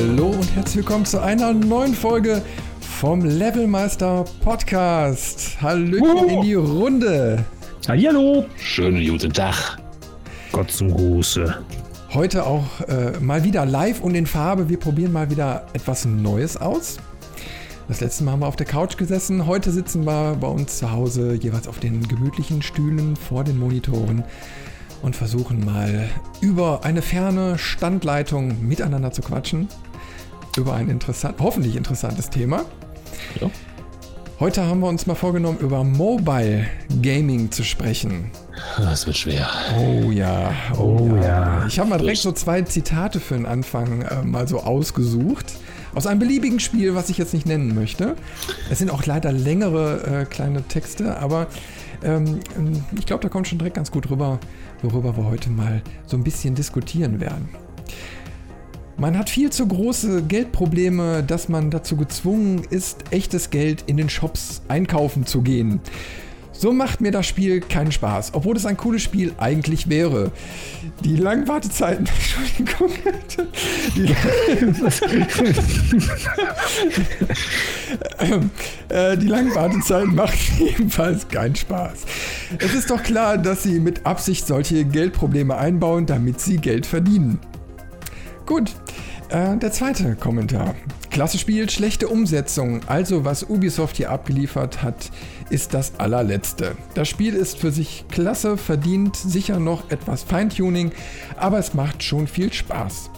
Hallo und herzlich willkommen zu einer neuen Folge vom Levelmeister Podcast. Hallöchen in die Runde. Hallo. Schönen guten Tag. Gott zum Gruße. Heute auch äh, mal wieder live und in Farbe. Wir probieren mal wieder etwas Neues aus. Das letzte Mal haben wir auf der Couch gesessen. Heute sitzen wir bei uns zu Hause jeweils auf den gemütlichen Stühlen vor den Monitoren und versuchen mal über eine ferne Standleitung miteinander zu quatschen. Über ein interessant, hoffentlich interessantes Thema. Ja. Heute haben wir uns mal vorgenommen, über Mobile Gaming zu sprechen. Das wird schwer. Oh ja, oh, oh ja. ja. Ich habe mal direkt so zwei Zitate für den Anfang äh, mal so ausgesucht. Aus einem beliebigen Spiel, was ich jetzt nicht nennen möchte. Es sind auch leider längere äh, kleine Texte, aber ähm, ich glaube, da kommt schon direkt ganz gut rüber, worüber wir heute mal so ein bisschen diskutieren werden. Man hat viel zu große Geldprobleme, dass man dazu gezwungen ist, echtes Geld in den Shops einkaufen zu gehen. So macht mir das Spiel keinen Spaß, obwohl es ein cooles Spiel eigentlich wäre. Die langen Wartezeiten, Entschuldigung. Die, äh, die langen Wartezeiten machen ebenfalls keinen Spaß. Es ist doch klar, dass sie mit Absicht solche Geldprobleme einbauen, damit sie Geld verdienen. Gut, äh, der zweite Kommentar. Klasse Spiel, schlechte Umsetzung. Also was Ubisoft hier abgeliefert hat, ist das allerletzte. Das Spiel ist für sich klasse, verdient sicher noch etwas Feintuning, aber es macht schon viel Spaß.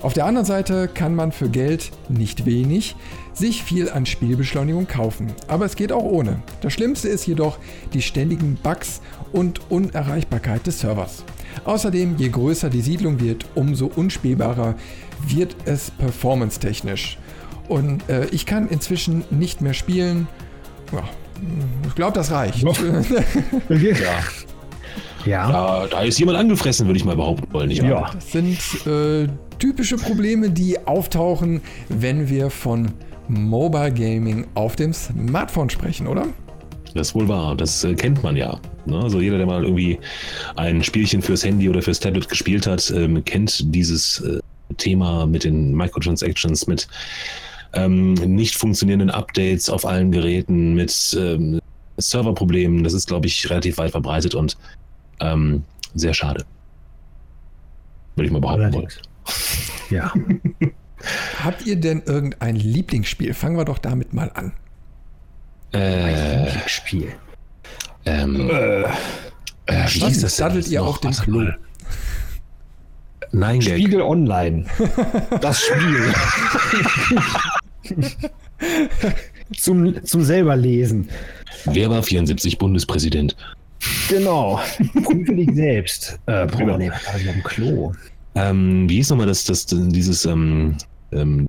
Auf der anderen Seite kann man für Geld, nicht wenig, sich viel an Spielbeschleunigung kaufen. Aber es geht auch ohne. Das Schlimmste ist jedoch die ständigen Bugs und Unerreichbarkeit des Servers. Außerdem, je größer die Siedlung wird, umso unspielbarer wird es performance-technisch. Und äh, ich kann inzwischen nicht mehr spielen. Ja, ich glaube, das reicht. ja. Ja. Da, da, ist jemand angefressen, würde ich mal behaupten wollen. Nicht ja. Das sind äh, typische Probleme, die auftauchen, wenn wir von Mobile Gaming auf dem Smartphone sprechen, oder? Das ist wohl wahr. Das äh, kennt man ja. Ne? Also jeder, der mal irgendwie ein Spielchen fürs Handy oder fürs Tablet gespielt hat, ähm, kennt dieses äh, Thema mit den Microtransactions, mit ähm, nicht funktionierenden Updates auf allen Geräten, mit ähm, Serverproblemen. Das ist, glaube ich, relativ weit verbreitet und ähm, sehr schade. Würde ich mal behaupten wollen. Ja. Habt ihr denn irgendein Lieblingsspiel? Fangen wir doch damit mal an. Äh, Lieblingsspiel. Ähm, äh, äh, wie hieß das daddelt ihr auf dem Klo? Nein, Spiegel Gag. Online. Das Spiel. zum, zum selber lesen. Wer war 74 Bundespräsident? Genau. Prüfe dich selbst. Äh, boah, nee, war auf dem Klo? Ähm, wie hieß nochmal das, das, dieses ähm, ähm,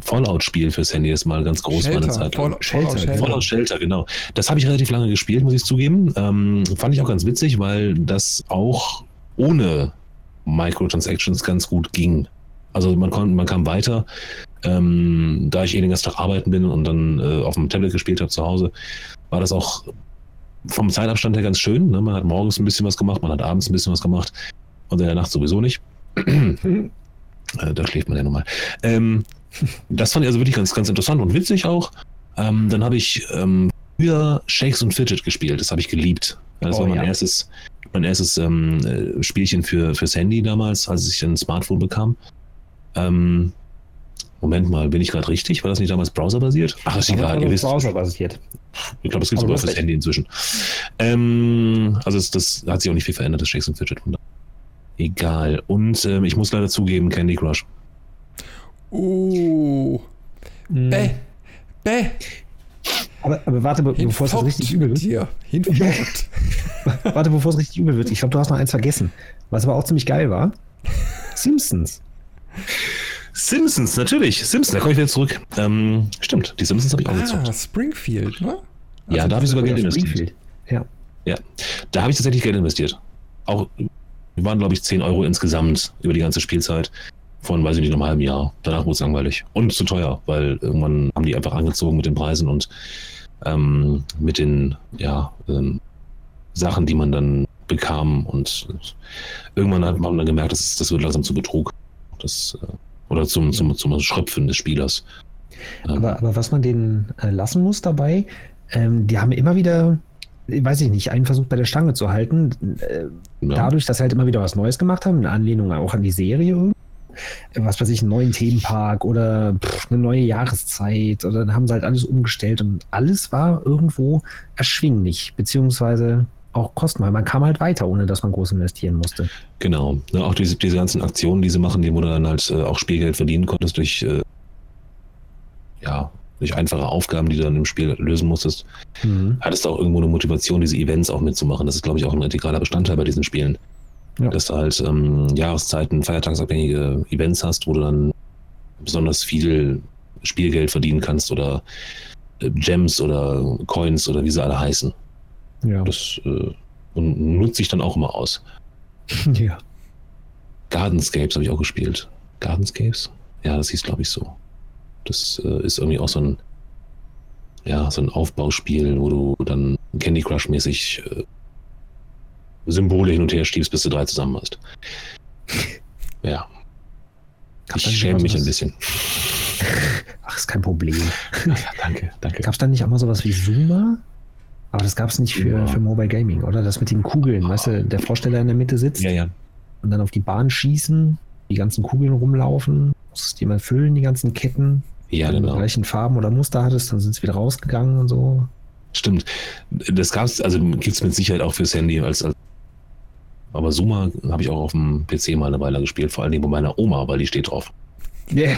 Fallout-Spiel fürs Handy, das mal ganz groß Shelter, war eine Zeit lang. Shelter, Shelter. Fallout Shelter, genau. Das habe ich relativ lange gespielt, muss ich zugeben. Ähm, fand ich auch ganz witzig, weil das auch ohne Microtransactions ganz gut ging. Also man, kon, man kam weiter. Ähm, da ich eh den ganzen Tag arbeiten bin und dann äh, auf dem Tablet gespielt habe zu Hause, war das auch vom Zeitabstand her ganz schön. Ne? Man hat morgens ein bisschen was gemacht, man hat abends ein bisschen was gemacht und in der Nacht sowieso nicht. äh, da schläft man ja nochmal. Ähm, das fand ich also wirklich ganz, ganz interessant und witzig auch. Ähm, dann habe ich ähm, früher Shakes und Fidget gespielt. Das habe ich geliebt. Das oh, war mein ja. erstes, mein erstes ähm, äh, Spielchen für, fürs Handy damals, als ich ein Smartphone bekam. Ähm, Moment mal, bin ich gerade richtig? War das nicht damals browserbasiert? Ach, ist egal, ihr wisst. Browserbasiert. Ich glaube, es gibt sogar fürs Handy inzwischen. Ähm, also das, das, hat sich auch nicht viel verändert, das Shakes und Fidget. Egal. Und ähm, ich muss leider zugeben, Candy Crush. Uh. Mm. Bäh. Bäh. Aber, aber warte, bevor es richtig übel wird. Hier. warte, bevor es richtig übel wird. Ich glaube, du hast noch eins vergessen. Was aber auch ziemlich geil war. Simpsons. Simpsons, natürlich. Simpsons, da komme ich wieder zurück. Ähm, stimmt, die Simpsons habe ich auch ah, gezockt. Springfield, ne? Also ja, da habe ich sogar Geld investiert. Ja. Ja, da habe ich tatsächlich Geld investiert. Auch, waren, glaube ich, 10 Euro insgesamt über die ganze Spielzeit von, weiß ich nicht, einem halben Jahr. Danach wurde es langweilig. Und zu teuer, weil irgendwann haben die einfach angezogen mit den Preisen und ähm, mit den, ja, ähm, Sachen, die man dann bekam. Und irgendwann hat man dann gemerkt, das, das wird langsam zu Betrug. Das äh, Oder zum, zum, zum Schröpfen des Spielers. Aber, aber was man denen äh, lassen muss dabei, ähm, die haben immer wieder, weiß ich nicht, einen Versuch bei der Stange zu halten. Äh. Dadurch, dass sie halt immer wieder was Neues gemacht haben, eine Anlehnung auch an die Serie. Was weiß ich, einen neuen Themenpark oder pff, eine neue Jahreszeit oder dann haben sie halt alles umgestellt und alles war irgendwo erschwinglich, beziehungsweise auch kostenfrei. Man kam halt weiter, ohne dass man groß investieren musste. Genau. Ja, auch diese, diese ganzen Aktionen, die sie machen, die wo du dann halt äh, auch Spielgeld verdienen konntest durch äh, ja, durch einfache Aufgaben, die du dann im Spiel lösen musstest, mhm. hattest du auch irgendwo eine Motivation, diese Events auch mitzumachen. Das ist, glaube ich, auch ein integraler Bestandteil bei diesen Spielen. Ja. Dass du halt ähm, Jahreszeiten, feiertagsabhängige Events hast, wo du dann besonders viel Spielgeld verdienen kannst oder äh, Gems oder Coins oder wie sie alle heißen. Ja. Das äh, und nutzt sich dann auch immer aus. Ja. Gardenscapes habe ich auch gespielt. Gardenscapes? Ja, das hieß, glaube ich, so. Das äh, ist irgendwie auch so ein, ja, so ein Aufbauspiel, wo du dann Candy Crush-mäßig äh, Symbole hin und her stiebst, bis du drei zusammen hast. ja. Gab's ich schäme mich ein bisschen. Ach, ist kein Problem. Ja, danke, danke. Gab es da nicht auch mal sowas wie Zuma? Aber das gab es nicht für, ja. für Mobile Gaming, oder? Das mit den Kugeln, oh. weißt du, der Vorsteller in der Mitte sitzt ja, ja. und dann auf die Bahn schießen, die ganzen Kugeln rumlaufen, musst die mal füllen, die ganzen Ketten. Ja, Wenn genau. du gleichen Farben oder Muster hattest, dann sind sie wieder rausgegangen und so. Stimmt. Das gab es, also gibt es mit Sicherheit auch fürs Handy als, als aber Zuma habe ich auch auf dem PC mal eine Weile gespielt, vor allen Dingen bei meiner Oma, weil die steht drauf. Yeah.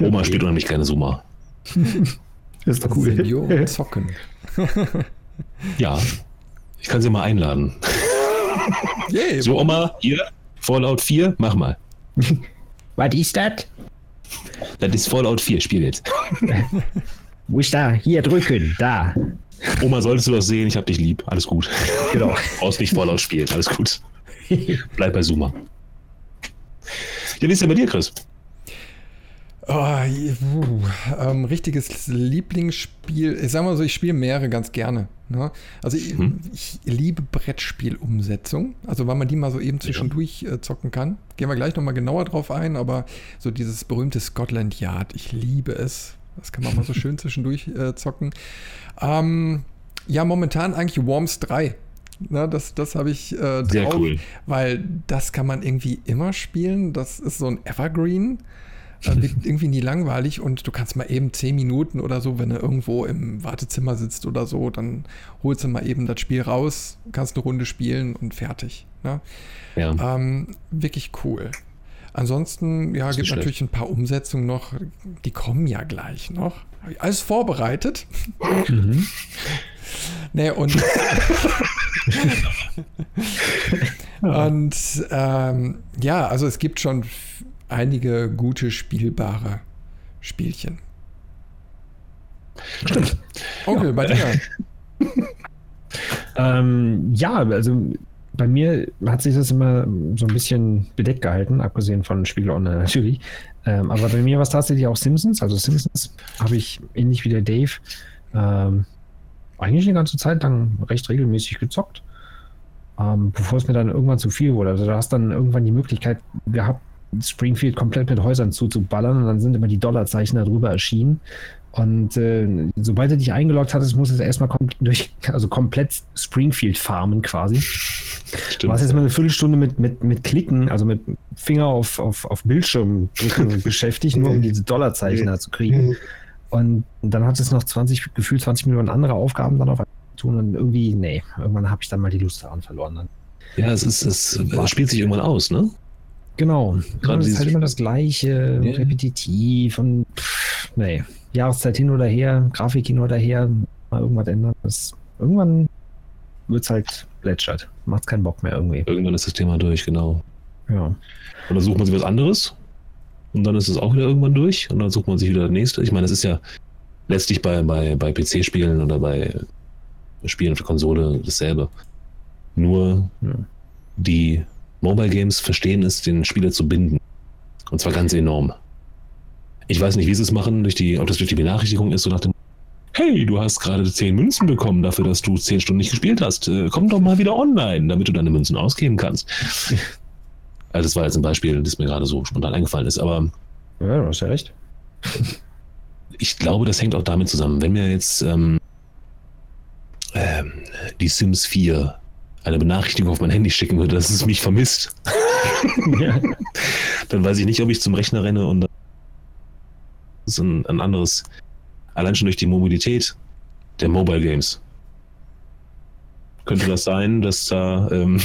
Oma spielt unheimlich keine Zuma. das ist doch cool. Senioren zocken. ja, ich kann sie mal einladen. Yeah, so, Oma, hier, Fallout 4, mach mal. Was ist das? Das ist Fallout 4, spiel jetzt. Wo ist da? Hier drücken, da. Oma, solltest du das sehen, ich hab dich lieb. Alles gut. Genau. Brauchst nicht Fallout spielen, alles gut. Bleib bei Zuma. Ja, wie ist denn bei dir, Chris? Oh, ähm, richtiges Lieblingsspiel. Ich sag mal so, ich spiele mehrere ganz gerne. Ne? Also ich, hm. ich, liebe Brettspielumsetzung. Also weil man die mal so eben zwischendurch ja. äh, zocken kann. Gehen wir gleich nochmal genauer drauf ein, aber so dieses berühmte Scotland Yard, ich liebe es. Das kann man mal so schön zwischendurch äh, zocken. Ähm, ja, momentan eigentlich Worms 3. Na, das das habe ich äh, drauf, Sehr cool. weil das kann man irgendwie immer spielen. Das ist so ein Evergreen. Äh, wird irgendwie nie langweilig und du kannst mal eben zehn Minuten oder so, wenn du irgendwo im Wartezimmer sitzt oder so, dann holst du mal eben das Spiel raus, kannst eine Runde spielen und fertig. Ne? Ja. Ähm, wirklich cool. Ansonsten, ja, gibt natürlich ein paar Umsetzungen noch, die kommen ja gleich noch. Alles vorbereitet. Mhm. nee, und. und ähm, ja, also es gibt schon einige gute spielbare Spielchen. Stimmt. Onkel, ja. bei dir. ähm, ja, also bei mir hat sich das immer so ein bisschen bedeckt gehalten, abgesehen von Spiegel Online natürlich. Ähm, aber bei mir war es tatsächlich auch Simpsons. Also Simpsons habe ich ähnlich wie der Dave ähm, eigentlich eine ganze Zeit lang recht regelmäßig gezockt. Ähm, bevor es mir dann irgendwann zu viel wurde. Also da hast dann irgendwann die Möglichkeit gehabt, Springfield komplett mit Häusern zuzuballern und dann sind immer die Dollarzeichen darüber erschienen. Und äh, sobald du dich eingeloggt hattest, musst du erstmal kom durch, also komplett Springfield farmen quasi. Stimmt. Du warst jetzt mal eine Viertelstunde mit, mit, mit Klicken, also mit Finger auf, auf, auf Bildschirm beschäftigt, nur um diese Dollarzeichen da zu kriegen. Und dann hat es noch 20, gefühlt 20 Millionen andere Aufgaben dann auf einmal tun und irgendwie, nee, irgendwann habe ich dann mal die Lust daran verloren. Dann. Ja, es ist, es spielt sich irgendwann aus, ne? Genau. Gerade es ist halt immer das Gleiche, yeah. repetitiv und pff, nee. Jahreszeit hin oder her, Grafik hin oder her, mal irgendwas ändern. Das, irgendwann wird es halt plätschert. Macht keinen Bock mehr irgendwie. Irgendwann ist das Thema durch, genau. Ja. Dann sucht man sich was anderes und dann ist es auch wieder irgendwann durch und dann sucht man sich wieder das nächste. Ich meine, das ist ja letztlich bei, bei, bei PC-Spielen oder bei Spielen für Konsole dasselbe. Nur ja. die Mobile Games verstehen es, den Spieler zu binden. Und zwar ganz enorm. Ich weiß nicht, wie sie es machen, durch die, ob das durch die Benachrichtigung ist, so nach dem Hey, du hast gerade 10 Münzen bekommen dafür, dass du 10 Stunden nicht gespielt hast. Äh, komm doch mal wieder online, damit du deine Münzen ausgeben kannst. Also das war jetzt ein Beispiel, das mir gerade so spontan eingefallen ist. Aber Ja, du hast ja recht. Ich glaube, das hängt auch damit zusammen. Wenn mir jetzt ähm, ähm, die Sims 4 eine Benachrichtigung auf mein Handy schicken würde, dass es mich vermisst, ja. dann weiß ich nicht, ob ich zum Rechner renne und so ein, ein anderes, allein schon durch die Mobilität der Mobile Games. Könnte das sein, dass da ähm,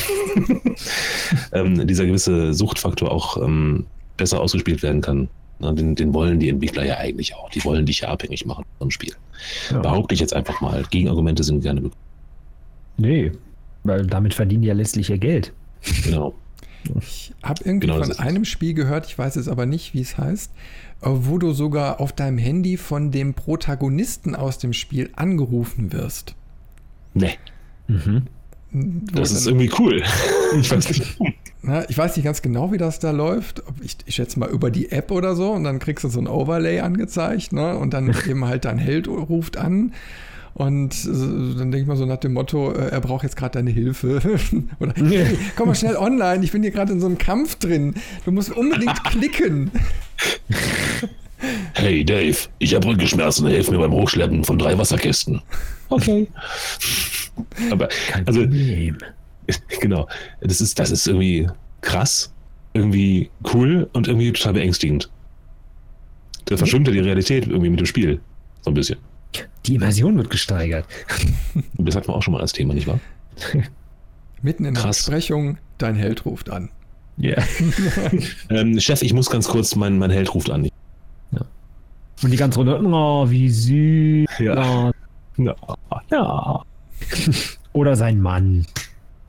ähm, dieser gewisse Suchtfaktor auch ähm, besser ausgespielt werden kann? Na, den, den, wollen die Entwickler ja eigentlich auch. Die wollen dich ja abhängig machen vom Spiel. Ja. Behaupte ich jetzt einfach mal. Gegenargumente sind gerne. Nee, weil damit verdienen die ja letztlich ihr Geld. Genau. Ich habe irgendwie genau, von einem Spiel gehört, ich weiß es aber nicht, wie es heißt, äh, wo du sogar auf deinem Handy von dem Protagonisten aus dem Spiel angerufen wirst. Nee. Mhm. Das ist irgendwie cool. Ich weiß nicht. Na, ich weiß nicht ganz genau, wie das da läuft. Ich, ich, schätze mal über die App oder so und dann kriegst du so ein Overlay angezeigt ne? und dann eben halt dein Held ruft an und äh, dann denke ich mal so nach dem Motto, äh, er braucht jetzt gerade deine Hilfe. Oder hey, komm mal schnell online, ich bin hier gerade in so einem Kampf drin. Du musst unbedingt klicken. Hey Dave, ich habe Rückenschmerzen, hilf mir beim Hochschleppen von drei Wasserkästen. Okay. Aber Kein also Problem. genau, das ist das ist irgendwie krass, irgendwie cool und irgendwie total beängstigend. Da verschwimmt ja die Realität irgendwie mit dem Spiel so ein bisschen. Die Immersion wird gesteigert. Das hatten wir auch schon mal als Thema, nicht wahr? Mitten in Krass. der Besprechung, dein Held ruft an. Ja. Yeah. ähm, Chef, ich muss ganz kurz, mein, mein Held ruft an. Und die ganze Runde, oh, wie süß. Ja. ja. ja. Oder sein Mann.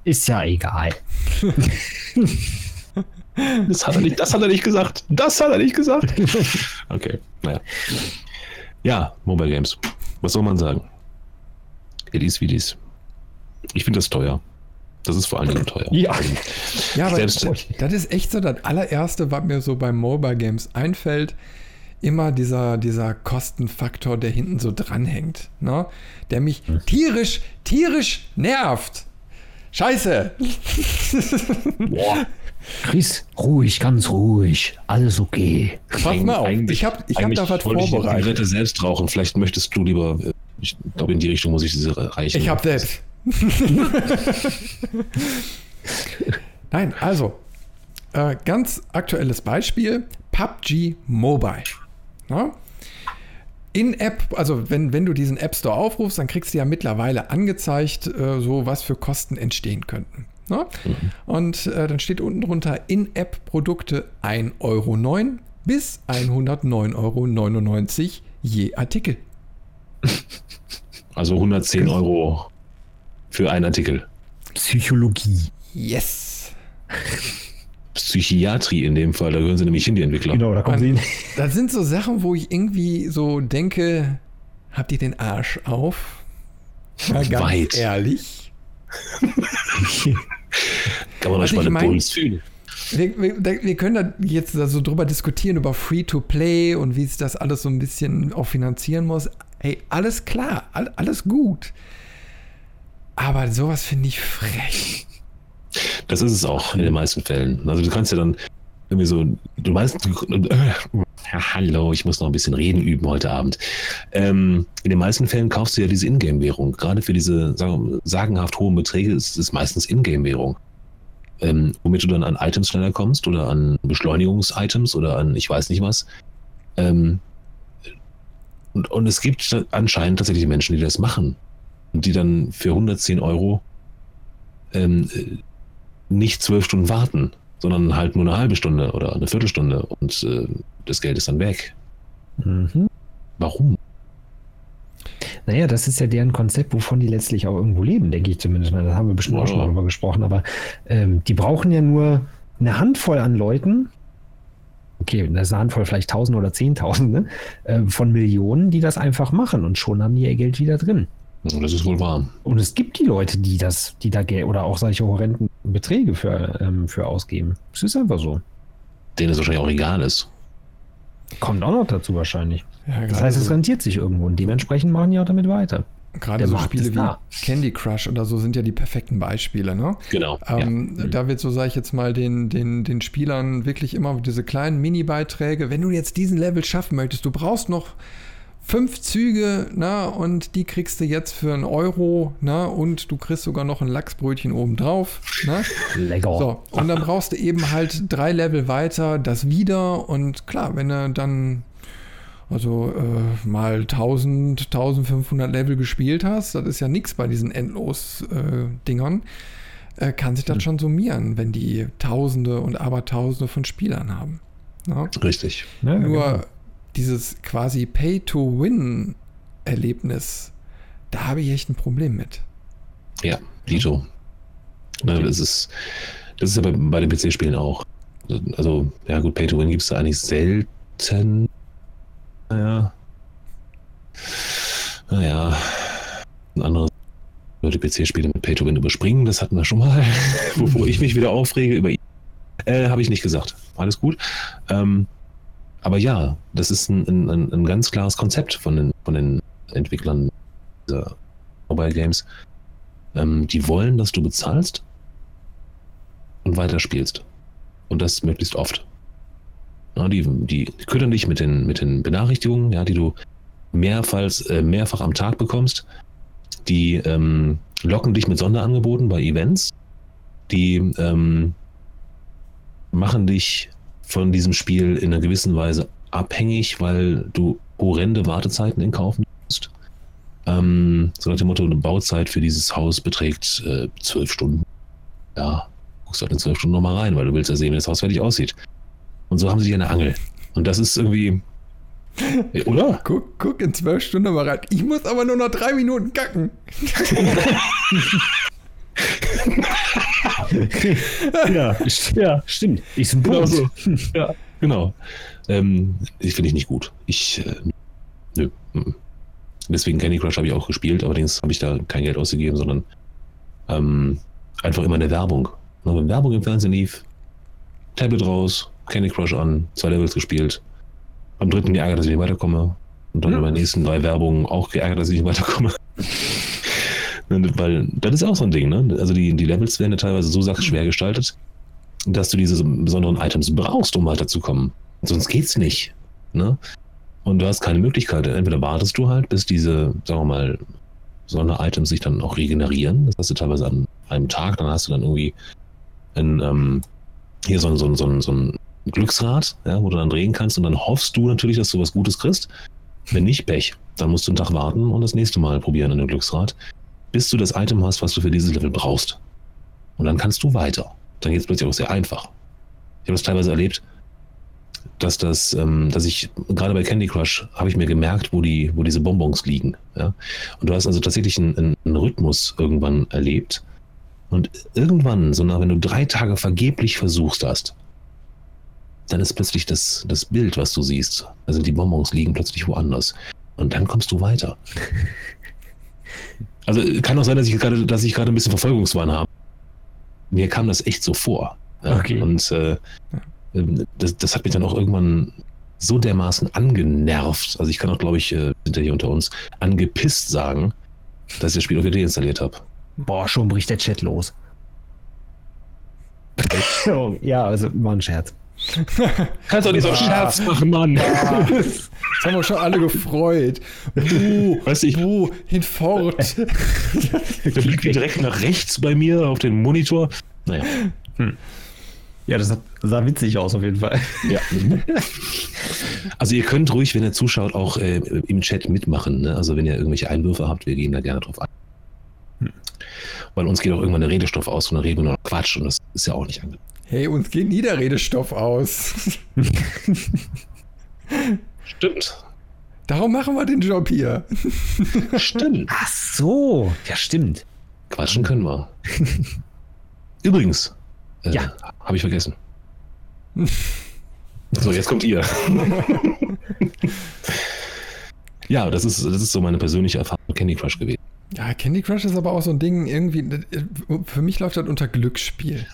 Ist ja egal. Das hat, er nicht, das hat er nicht gesagt. Das hat er nicht gesagt. Okay, naja. Ja, Mobile Games. Was soll man sagen? It is wie dies. Ich finde das teuer. Das ist vor allen Dingen teuer. Ja, ja aber Selbst, das ist echt so das allererste, was mir so bei Mobile Games einfällt. Immer dieser, dieser Kostenfaktor, der hinten so dranhängt. Ne? Der mich hm. tierisch, tierisch nervt. Scheiße. Boah. Chris, ruhig, ganz ruhig. Alles okay. Pass mal auf, ich habe ich hab da was vorbereitet. Ich selbst rauchen. Vielleicht möchtest du lieber, äh, ich glaube, in die Richtung muss ich diese reichen. Ich habe selbst. Nein, also, äh, ganz aktuelles Beispiel: PUBG Mobile. Ja? In-App, also wenn, wenn du diesen App Store aufrufst, dann kriegst du ja mittlerweile angezeigt, äh, so was für Kosten entstehen könnten. Ne? Mhm. Und äh, dann steht unten drunter In-App-Produkte 1,09 Euro bis 109,99 Euro je Artikel. Also 110 Euro für einen Artikel. Psychologie. Yes. Psychiatrie in dem Fall, da gehören sie nämlich hin, die Entwickler. Genau, da kommen sie hin. Das sind so Sachen, wo ich irgendwie so denke, habt ihr den Arsch auf? Mal ganz Weit. ehrlich. Kann man euch mal einen Puls fühlen. Wir, wir, wir, können da jetzt so also drüber diskutieren, über Free-to-Play und wie es das alles so ein bisschen auch finanzieren muss. Hey, alles klar, alles gut. Aber sowas finde ich frech. Das ist es auch in den meisten Fällen. Also du kannst ja dann irgendwie so, du weißt, äh, hallo, ich muss noch ein bisschen reden üben heute Abend. Ähm, in den meisten Fällen kaufst du ja diese Ingame-Währung. Gerade für diese sagen, sagenhaft hohen Beträge ist es meistens Ingame-Währung. Ähm, womit du dann an Items schneller kommst oder an Beschleunigungs-Items oder an ich weiß nicht was. Ähm, und, und es gibt anscheinend tatsächlich Menschen, die das machen. Und die dann für 110 Euro ähm, nicht zwölf Stunden warten, sondern halt nur eine halbe Stunde oder eine Viertelstunde und äh, das Geld ist dann weg. Mhm. Warum? Naja, das ist ja deren Konzept, wovon die letztlich auch irgendwo leben, denke ich zumindest. Da haben wir bestimmt auch schon mal drüber gesprochen, aber ähm, die brauchen ja nur eine Handvoll an Leuten, okay, eine Handvoll vielleicht Tausend oder Zehntausende äh, von Millionen, die das einfach machen und schon haben die ihr Geld wieder drin. Das ist wohl wahr. Und es gibt die Leute, die das, die da Geld oder auch solche horrenden Beträge für, ähm, für ausgeben. Es ist einfach so. Denen es wahrscheinlich auch egal ist. Kommt auch noch dazu wahrscheinlich. Ja, das heißt, es rentiert sich irgendwo und dementsprechend machen die auch damit weiter. Gerade so Spiele wie. Candy Crush oder so sind ja die perfekten Beispiele, ne? Genau. Ähm, ja. Da wird so, sage ich jetzt mal, den, den, den Spielern wirklich immer diese kleinen Mini-Beiträge. Wenn du jetzt diesen Level schaffen möchtest, du brauchst noch fünf Züge, na, und die kriegst du jetzt für einen Euro, na, und du kriegst sogar noch ein Lachsbrötchen obendrauf, na. Lecker. So, und dann brauchst du eben halt drei Level weiter das wieder und klar, wenn du dann also äh, mal 1000, 1500 Level gespielt hast, das ist ja nichts bei diesen Endlos-Dingern, äh, äh, kann sich das mhm. schon summieren, wenn die Tausende und Abertausende von Spielern haben. Ja? Richtig. Ja, Nur genau. Dieses quasi Pay-to-Win-Erlebnis, da habe ich echt ein Problem mit. Ja, Dito. Okay. Das ist, das ist ja bei, bei den PC-Spielen auch. Also, ja gut, Pay-to-Win gibt es da eigentlich selten naja. Naja. Ein anderes Leute PC-Spiele mit Pay-to-Win überspringen, das hatten wir schon mal. Wovor ich mich wieder aufrege über äh, habe ich nicht gesagt. Alles gut. Ähm, aber ja, das ist ein, ein, ein, ganz klares Konzept von den, von den Entwicklern dieser Mobile Games. Ähm, die wollen, dass du bezahlst und weiterspielst. Und das möglichst oft. Ja, die, die ködern dich mit den, mit den Benachrichtigungen, ja, die du mehrfach, äh, mehrfach am Tag bekommst. Die ähm, locken dich mit Sonderangeboten bei Events. Die ähm, machen dich von diesem Spiel in einer gewissen Weise abhängig, weil du horrende Wartezeiten in Kauf nimmst. Ähm, so nach dem Motto, eine Bauzeit für dieses Haus beträgt äh, zwölf Stunden. Ja, guckst halt in zwölf Stunden nochmal rein, weil du willst ja sehen, wie das Haus fertig aussieht. Und so haben sie eine Angel. Und das ist irgendwie. Oder? Guck, guck in zwölf Stunden mal rein. Ich muss aber nur noch drei Minuten kacken. ja, ja, stimmt. Ist ein Punkt. Genau so. Ja, genau. Ähm, ich finde ich nicht gut. Ich. Äh, nö. Deswegen Candy Crush habe ich auch gespielt, allerdings habe ich da kein Geld ausgegeben, sondern ähm, einfach immer eine Werbung. Wenn Werbung im Fernsehen lief, Tablet raus, Candy Crush an, zwei Levels gespielt. Am dritten geärgert, dass ich nicht weiterkomme. Und dann ja. bei den nächsten drei Werbungen auch geärgert, dass ich nicht weiterkomme. Weil das ist auch so ein Ding, ne? Also die, die Levels werden ja teilweise so schwer gestaltet, dass du diese besonderen Items brauchst, um weiterzukommen. Sonst geht's nicht. Ne? Und du hast keine Möglichkeit. Entweder wartest du halt, bis diese, sagen wir mal, Sonder-Items sich dann auch regenerieren. Das hast du teilweise an einem Tag, dann hast du dann irgendwie ein, ähm, hier so ein, so ein, so ein, so ein Glücksrad, ja, wo du dann drehen kannst und dann hoffst du natürlich, dass du was Gutes kriegst. Wenn nicht, Pech. Dann musst du einen Tag warten und das nächste Mal probieren an dem Glücksrad, bis du das Item hast, was du für dieses Level brauchst. Und dann kannst du weiter. Dann geht es plötzlich auch sehr einfach. Ich habe das teilweise erlebt, dass das, ähm, dass ich gerade bei Candy Crush habe ich mir gemerkt, wo die, wo diese Bonbons liegen. Ja? Und du hast also tatsächlich einen, einen Rhythmus irgendwann erlebt. Und irgendwann, so nach, wenn du drei Tage vergeblich versuchst hast, dann ist plötzlich das, das Bild, was du siehst, also die Bonbons liegen plötzlich woanders. Und dann kommst du weiter. Also kann auch sein, dass ich gerade, dass ich gerade ein bisschen Verfolgungswahn habe. Mir kam das echt so vor. Ja? Okay. Und äh, ähm, das, das hat mich dann auch irgendwann so dermaßen angenervt. Also ich kann auch, glaube ich, äh, hinter unter uns, angepisst sagen, dass ich das Spiel auf WD installiert habe. Boah, schon bricht der Chat los. ja, also war ein Scherz. Kannst doch nicht so einen Scherz machen, Mann. Ja. Das haben wir schon alle gefreut. Buh, Weiß ich. Buh, hinfort. Der Blick geht direkt nach rechts bei mir auf den Monitor. Naja. Hm. Ja, das sah witzig aus auf jeden Fall. Ja. Also ihr könnt ruhig, wenn ihr zuschaut, auch äh, im Chat mitmachen. Ne? Also wenn ihr irgendwelche Einwürfe habt, wir gehen da gerne drauf ein. Hm. Weil uns geht auch irgendwann der Redestoff aus und dann reden wir nur noch Quatsch und das ist ja auch nicht angenehm. Hey, uns geht nie der Redestoff aus. Stimmt. Darum machen wir den Job hier. Stimmt. Ach so. Ja, stimmt. Quatschen können wir. Übrigens. Äh, ja. Habe ich vergessen. So, jetzt kommt ihr. ja, das ist, das ist so meine persönliche Erfahrung mit Candy Crush gewesen. Ja, Candy Crush ist aber auch so ein Ding, irgendwie, für mich läuft das unter Glücksspiel.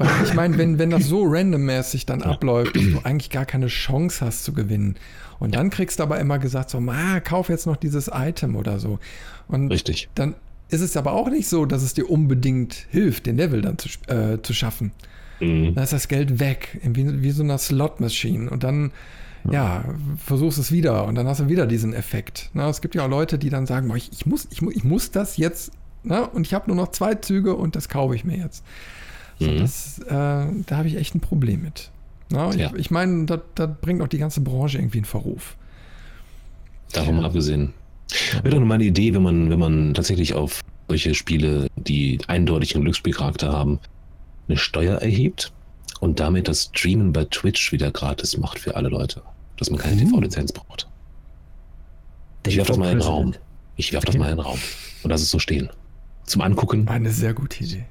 Weil ich meine, wenn, wenn das so randommäßig dann abläuft und du eigentlich gar keine Chance hast zu gewinnen. Und dann kriegst du aber immer gesagt, so, ah, kauf jetzt noch dieses Item oder so. Und Richtig. dann ist es aber auch nicht so, dass es dir unbedingt hilft, den Level dann zu, äh, zu schaffen. Mhm. Dann ist das Geld weg, wie, wie so eine Slot-Machine. Und dann, ja, versuchst es wieder und dann hast du wieder diesen Effekt. Na, es gibt ja auch Leute, die dann sagen, ich, ich, muss, ich, ich muss das jetzt, na, und ich habe nur noch zwei Züge und das kaufe ich mir jetzt. So, mhm. das, äh, da habe ich echt ein Problem mit. Na, ja. Ich, ich meine, das, das bringt auch die ganze Branche irgendwie in Verruf. Davon mal abgesehen. Wäre doch nur meine Idee, wenn man, wenn man tatsächlich auf solche Spiele, die eindeutig einen Glücksspielcharakter haben, eine Steuer erhebt und damit das Streamen bei Twitch wieder gratis macht für alle Leute. Dass man keine uh. TV-Lizenz braucht. Ich werfe das mal in den Raum. Ich werfe das mal in den Raum. Und lass es so stehen. Zum Angucken. Eine sehr gute Idee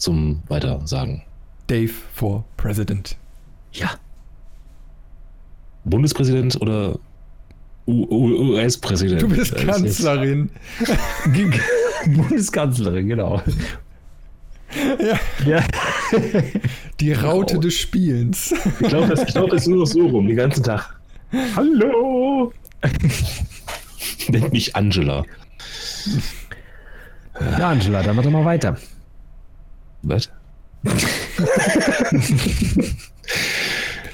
zum Weitersagen. Dave for President. Ja. Bundespräsident oder US-Präsident? Du bist Kanzlerin. Bundeskanzlerin, genau. Ja. ja. Die Raute des Spielens. Ich glaube, das, glaub, das ist nur noch so rum, den ganzen Tag. Hallo! Nennt mich Angela. Ja, Angela, dann machen wir mal weiter. Was?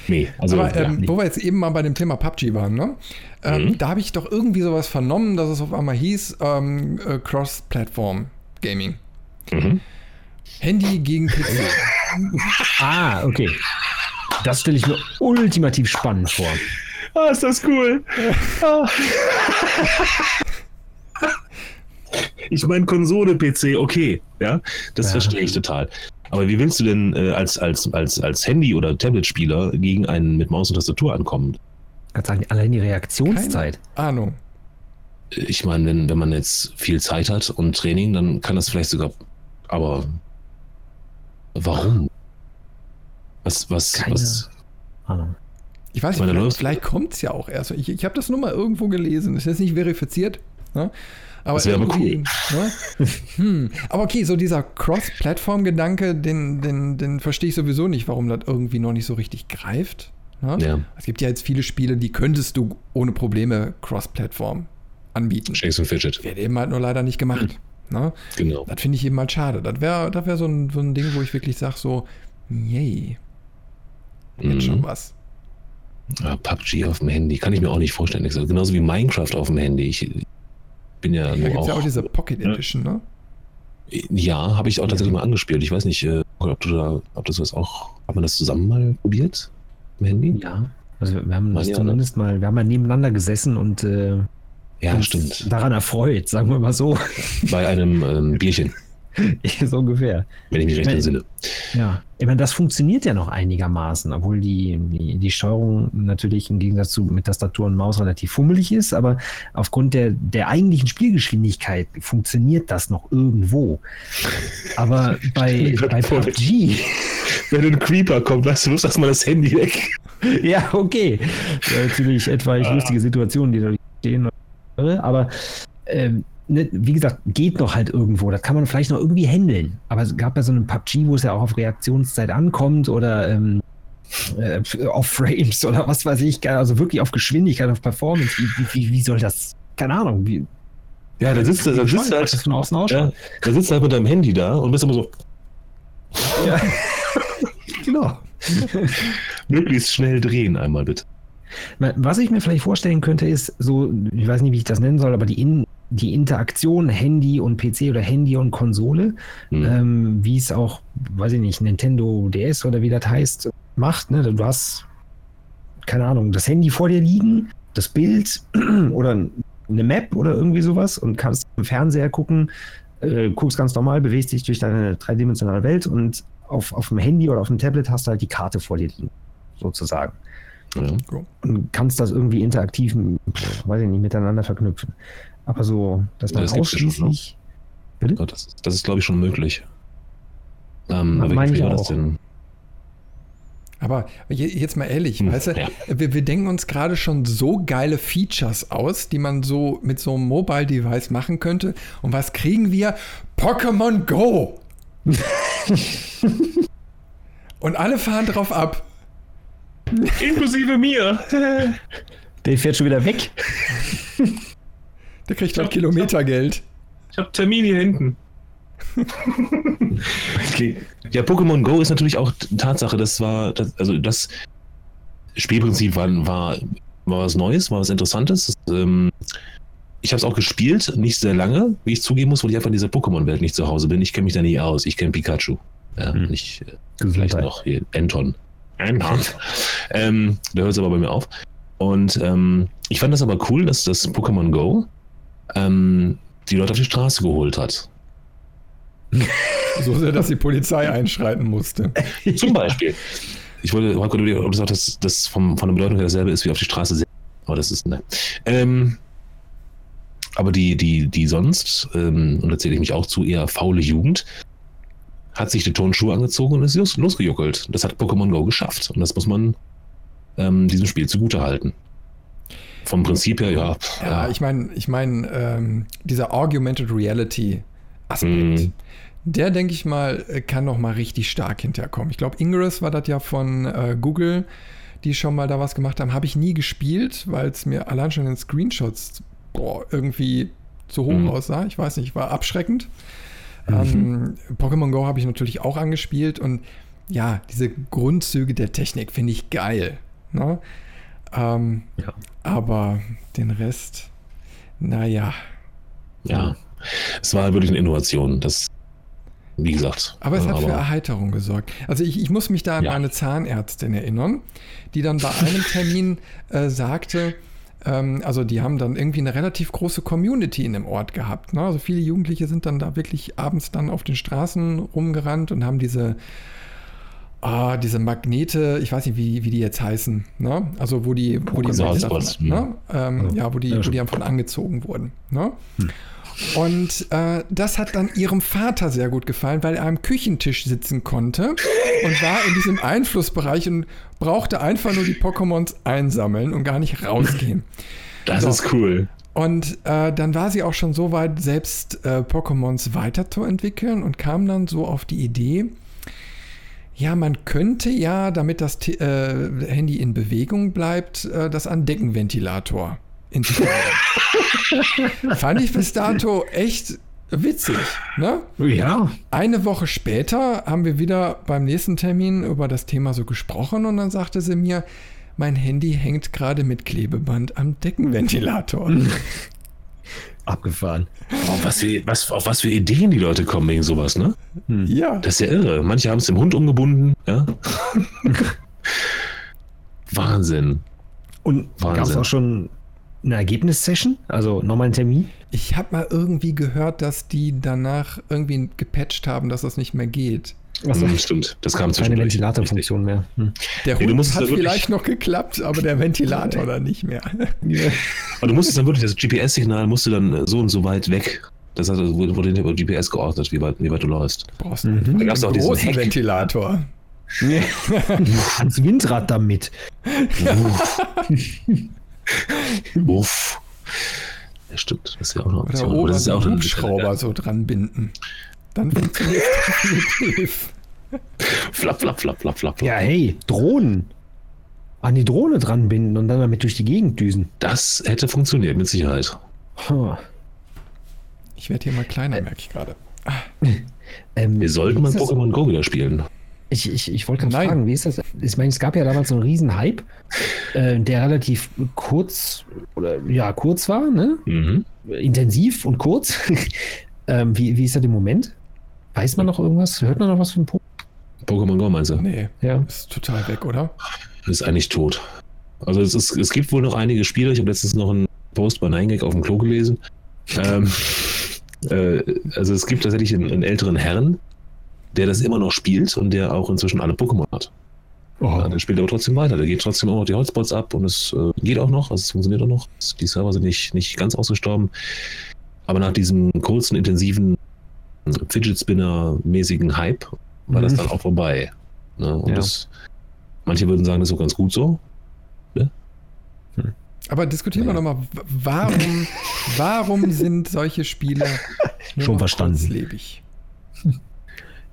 nee, also. Aber, ähm, ja, wo wir jetzt eben mal bei dem Thema PUBG waren, ne? Ähm, mhm. Da habe ich doch irgendwie sowas vernommen, dass es auf einmal hieß ähm, äh, Cross-Platform-Gaming. Mhm. Handy gegen PC. ah, okay. Das stelle ich mir ultimativ spannend vor. Ah, ist das cool. Ah. Ich meine Konsole-PC, okay, ja, das ja. verstehe ich total. Aber wie willst du denn äh, als, als, als, als Handy- oder Tablet-Spieler gegen einen mit Maus und Tastatur ankommen? Kannst sagen, allein die Reaktionszeit. Keine Ahnung. Ich meine, wenn, wenn man jetzt viel Zeit hat und Training, dann kann das vielleicht sogar. Aber warum? Was, was, Keine was? Ahnung. Ich weiß nicht, vielleicht, vielleicht kommt es ja auch erst. Ich, ich habe das nur mal irgendwo gelesen. Das ist jetzt nicht verifiziert. Ne? Aber das wäre aber cool. Ne? Hm. Aber okay, so dieser Cross-Plattform-Gedanke, den, den, den verstehe ich sowieso nicht, warum das irgendwie noch nicht so richtig greift. Ne? Ja. Es gibt ja jetzt viele Spiele, die könntest du ohne Probleme Cross-Plattform anbieten. Shakes und Fidget. Wird eben halt nur leider nicht gemacht. Mhm. Ne? Genau. Das finde ich eben halt schade. Das wäre das wär so, ein, so ein Ding, wo ich wirklich sage so, yay. Jetzt mhm. schon was. Ja, PUBG auf dem Handy kann ich mir auch nicht vorstellen. Genauso wie Minecraft auf dem Handy. Ich, bin ja nur da auch. ja auch diese Pocket Edition, ne? Ja, habe ich auch tatsächlich mal angespielt. Ich weiß nicht, äh, ob du da, ob das was auch, hat man das zusammen mal probiert? Im Handy? Ja. Also wir haben das zumindest mal, wir haben mal nebeneinander gesessen und äh, ja, stimmt. daran erfreut, sagen wir mal so. Bei einem ähm, Bierchen. so ungefähr. Wenn ich mich recht entsinne. Ja, ich meine, das funktioniert ja noch einigermaßen, obwohl die, die, die, Steuerung natürlich im Gegensatz zu mit Tastatur und Maus relativ fummelig ist, aber aufgrund der, der eigentlichen Spielgeschwindigkeit funktioniert das noch irgendwo. Aber bei, bei PUBG. Wenn ein Creeper kommt, weißt du, wirst erstmal das Handy weg. ja, okay. Natürlich etwaig ah. lustige Situationen, die da stehen. Aber ähm, ne, wie gesagt, geht noch halt irgendwo. Das kann man vielleicht noch irgendwie handeln. Aber es gab ja so einen PUBG, wo es ja auch auf Reaktionszeit ankommt oder ähm, äh, auf Frames oder was weiß ich. Also wirklich auf Geschwindigkeit, auf Performance. Wie, wie, wie soll das? Keine Ahnung. Wie, ja, da sitzt, da sitzt halt, von außen ja, da sitzt halt mit deinem Handy da und bist immer so. Ja. genau. Möglichst schnell drehen einmal bitte. Was ich mir vielleicht vorstellen könnte, ist so, ich weiß nicht, wie ich das nennen soll, aber die Innen die Interaktion Handy und PC oder Handy und Konsole, mhm. ähm, wie es auch, weiß ich nicht, Nintendo DS oder wie das heißt, macht. Ne? Du hast, keine Ahnung, das Handy vor dir liegen, das Bild oder eine Map oder irgendwie sowas und kannst im Fernseher gucken, äh, guckst ganz normal, bewegst dich durch deine dreidimensionale Welt und auf, auf dem Handy oder auf dem Tablet hast du halt die Karte vor dir liegen, sozusagen. Ja. Und kannst das irgendwie interaktiv, weiß ich nicht, miteinander verknüpfen. Aber so, dass man ja, das ausschließlich. Bitte? Ja, das, das, ist, glaube ich, schon möglich. Ähm, aber ich war das denn? Aber jetzt mal ehrlich, hm, weißt du, ja. wir, wir, denken uns gerade schon so geile Features aus, die man so mit so einem Mobile-Device machen könnte. Und was kriegen wir? Pokémon Go! Und alle fahren drauf ab. Inklusive mir. Der fährt schon wieder weg. Der kriegt halt Kilometergeld. Ich habe Termin hier hinten. okay. Ja, Pokémon Go ist natürlich auch Tatsache, das war, das, also das Spielprinzip war, war, war was Neues, war was Interessantes. Das, ähm, ich habe es auch gespielt, nicht sehr lange, wie ich zugeben muss, weil ich einfach in dieser Pokémon-Welt nicht zu Hause bin. Ich kenne mich da nie aus. Ich kenne Pikachu. Ja, hm. nicht, äh, vielleicht noch hier Anton. Anton. ähm, da hört es aber bei mir auf. Und ähm, ich fand das aber cool, dass das Pokémon Go ähm, die Leute auf die Straße geholt hat. so sehr, dass die Polizei einschreiten musste. Zum Beispiel. Ich wollte, ob du sagst, dass das vom, von der Bedeutung her dasselbe ist wie auf die Straße. Aber das ist, nein. Ähm, aber die, die, die sonst, ähm, und da zähle ich mich auch zu, eher faule Jugend, hat sich die Turnschuhe angezogen und ist los, losgejuckelt. Das hat Pokémon Go geschafft. Und das muss man ähm, diesem Spiel zugutehalten. Vom Prinzip her, ja. Ja, ich meine, ich meine, ähm, dieser Augmented Reality Aspekt, mm. der denke ich mal, kann noch mal richtig stark hinterkommen. Ich glaube, Ingress war das ja von äh, Google, die schon mal da was gemacht haben. Habe ich nie gespielt, weil es mir allein schon in Screenshots boah, irgendwie zu hoch mm. aussah. Ich weiß nicht, war abschreckend. Mhm. Ähm, Pokémon Go habe ich natürlich auch angespielt und ja, diese Grundzüge der Technik finde ich geil. Ne? Ähm, ja. Aber den Rest, naja. Ja, es war wirklich eine Innovation. Das, wie gesagt. Aber es hat aber, für Erheiterung gesorgt. Also ich, ich muss mich da an ja. meine Zahnärztin erinnern, die dann bei einem Termin äh, sagte, ähm, also die haben dann irgendwie eine relativ große Community in dem Ort gehabt. Ne? Also viele Jugendliche sind dann da wirklich abends dann auf den Straßen rumgerannt und haben diese Ah, diese Magnete, ich weiß nicht, wie, wie die jetzt heißen, ne? Also wo die, wo die, davon, ne? ähm, ja, wo die, wo die davon angezogen wurden. Ne? Hm. Und äh, das hat dann ihrem Vater sehr gut gefallen, weil er am Küchentisch sitzen konnte und war in diesem Einflussbereich und brauchte einfach nur die Pokémons einsammeln und gar nicht rausgehen. Das so. ist cool. Und äh, dann war sie auch schon so weit, selbst äh, Pokémons weiterzuentwickeln und kam dann so auf die Idee, ja, man könnte ja, damit das äh, Handy in Bewegung bleibt, äh, das an Deckenventilator. Fand ich bis dato echt witzig, ne? Ja. Eine Woche später haben wir wieder beim nächsten Termin über das Thema so gesprochen und dann sagte sie mir, mein Handy hängt gerade mit Klebeband am Deckenventilator. Abgefahren. Auf was, für, was, auf was für Ideen die Leute kommen wegen sowas, ne? Hm. Ja. Das ist ja irre. Manche haben es dem Hund umgebunden, ja. Wahnsinn. Und gab es auch schon eine Ergebnissession? Also nochmal einen Termin? Ich habe mal irgendwie gehört, dass die danach irgendwie gepatcht haben, dass das nicht mehr geht. Hm, stimmt. Das kam Keine Ventilatorfunktion mehr. Hm. Der Hund nee, hat vielleicht noch geklappt, aber der Ventilator dann nicht mehr. Aber du musstest dann wirklich, das GPS-Signal musste dann so und so weit weg. Das heißt, wurde, wurde über GPS geordnet, wie weit, wie weit du läufst. Du brauchst mhm. da einen großen Ventilator. Ans Windrad damit. Uff. Ja, stimmt. Das ist ja auch eine Option. Oder oben das ist auch einen Hubschrauber so dran binden. Dann funktioniert es definitiv. Flap, flap, flap, flap, flap. Ja, hey, Drohnen. An die Drohne dran binden und dann damit durch die Gegend düsen. Das hätte funktioniert, mit Sicherheit. Ich werde hier mal kleiner, merke ich gerade. Ähm, Wir sollten mal Pokémon Go wieder spielen. Ich, ich, ich wollte gerade fragen, wie ist das? Ich meine, es gab ja damals so einen riesen Hype, äh, der relativ kurz oder ja, kurz war, ne? Mhm. Intensiv und kurz. ähm, wie, wie ist das im Moment? Weiß man noch irgendwas? Hört man noch was von Pokémon Go, meinst du? Nee, ja. ist total weg, oder? Ist eigentlich tot. Also es, ist, es gibt wohl noch einige Spiele. Ich habe letztens noch einen Post bei 9 auf dem Klo gelesen. ähm, äh, also es gibt tatsächlich einen, einen, älteren Herrn, der das immer noch spielt und der auch inzwischen alle Pokémon hat. Oh. Ja, der spielt aber trotzdem weiter. Der geht trotzdem auch noch die Hotspots ab und es äh, geht auch noch, also es funktioniert auch noch. Die Server sind nicht, nicht ganz ausgestorben. Aber nach diesem kurzen, intensiven Fidget Spinner-mäßigen Hype war mhm. das dann auch vorbei. Ne? Und ja. das, manche würden sagen, das ist so ganz gut so. Ne? Hm. Aber diskutieren ja. wir nochmal, warum, warum sind solche Spiele schon verstanden?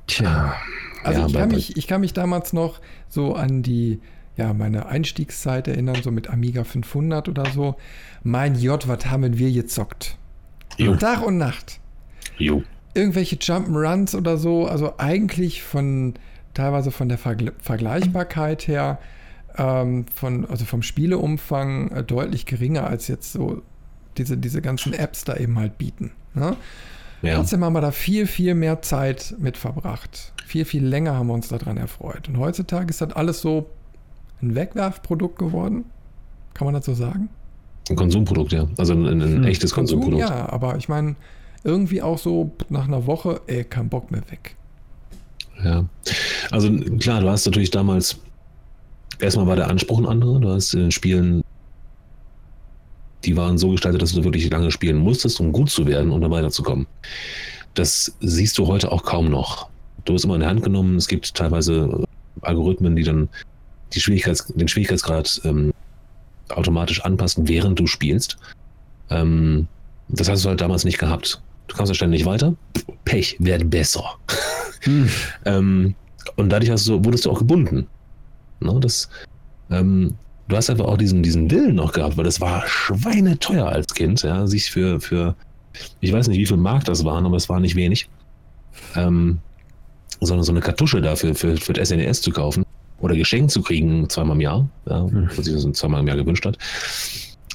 Tja. Also ja, ich, kann mich, ich kann mich damals noch so an die, ja, meine Einstiegszeit erinnern, so mit Amiga 500 oder so. Mein J, was haben wir gezockt? Jo. Tag und Nacht. Jo. Irgendwelche Jump'n'Runs oder so, also eigentlich von, teilweise von der Vergle Vergleichbarkeit her, ähm, von, also vom Spieleumfang äh, deutlich geringer als jetzt so diese, diese ganzen Apps da eben halt bieten. Ne? Ja. Trotzdem haben wir da viel, viel mehr Zeit mit verbracht. Viel, viel länger haben wir uns daran erfreut. Und heutzutage ist das alles so ein Wegwerfprodukt geworden. Kann man das so sagen? Ein Konsumprodukt, ja. Also ein, ein hm. echtes Konsum, Konsumprodukt. Ja, aber ich meine, irgendwie auch so nach einer Woche, ey, kein Bock mehr weg. Ja. Also klar, du hast natürlich damals, erstmal war der Anspruch ein anderer. Du hast in den Spielen die waren so gestaltet, dass du wirklich lange spielen musstest, um gut zu werden und dann weiterzukommen. Das siehst du heute auch kaum noch. Du wirst immer in die Hand genommen. Es gibt teilweise Algorithmen, die dann die Schwierigkeits-, den Schwierigkeitsgrad ähm, automatisch anpassen, während du spielst. Ähm, das hast du halt damals nicht gehabt. Du kamst ja ständig weiter. Pech, werde besser. Hm. ähm, und dadurch hast du, wurdest du auch gebunden. Ne, das, ähm, du hast einfach auch diesen, diesen Willen noch gehabt, weil das war schweineteuer als Kind, ja, sich für, für, ich weiß nicht, wie viel Mark das waren, aber es war nicht wenig. Ähm, sondern so eine Kartusche dafür für, für das SNES zu kaufen oder geschenkt zu kriegen zweimal im Jahr, ja, hm. was sich so zweimal im Jahr gewünscht hat.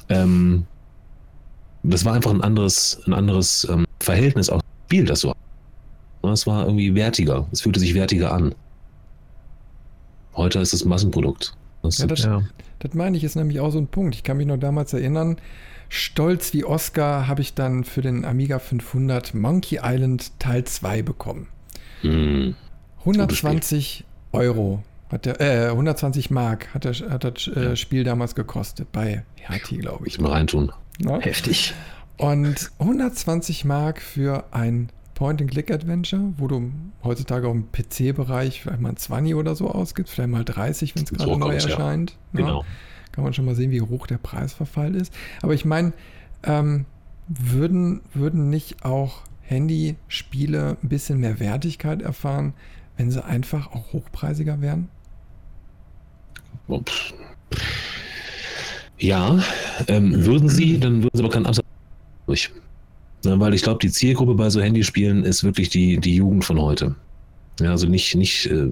Ähm, das war einfach ein anderes, ein anderes ähm, Verhältnis auch Spiel, das so. Es war irgendwie wertiger. Es fühlte sich wertiger an. Heute ist es Massenprodukt. Das, ja, das, ja. das meine ich, ist nämlich auch so ein Punkt. Ich kann mich noch damals erinnern, stolz wie Oscar habe ich dann für den Amiga 500 Monkey Island Teil 2 bekommen. Hm. 120 Euro hat der, äh, 120 Mark hat, der, hat das äh, Spiel damals gekostet bei Hertie, glaube ich. Mal reintun. Na? Heftig. Und 120 Mark für ein Point-and-Click-Adventure, wo du heutzutage auch im PC-Bereich vielleicht mal ein 20 oder so ausgibst, vielleicht mal 30, wenn es gerade so neu erscheint. Ja. Genau. Kann man schon mal sehen, wie hoch der Preisverfall ist. Aber ich meine, ähm, würden, würden nicht auch Handyspiele ein bisschen mehr Wertigkeit erfahren, wenn sie einfach auch hochpreisiger wären? Ja, ähm, würden sie, dann würden sie aber keinen Absatz durch. Ne, weil ich glaube, die Zielgruppe bei so Handyspielen ist wirklich die, die Jugend von heute. Ja, also nicht, nicht äh,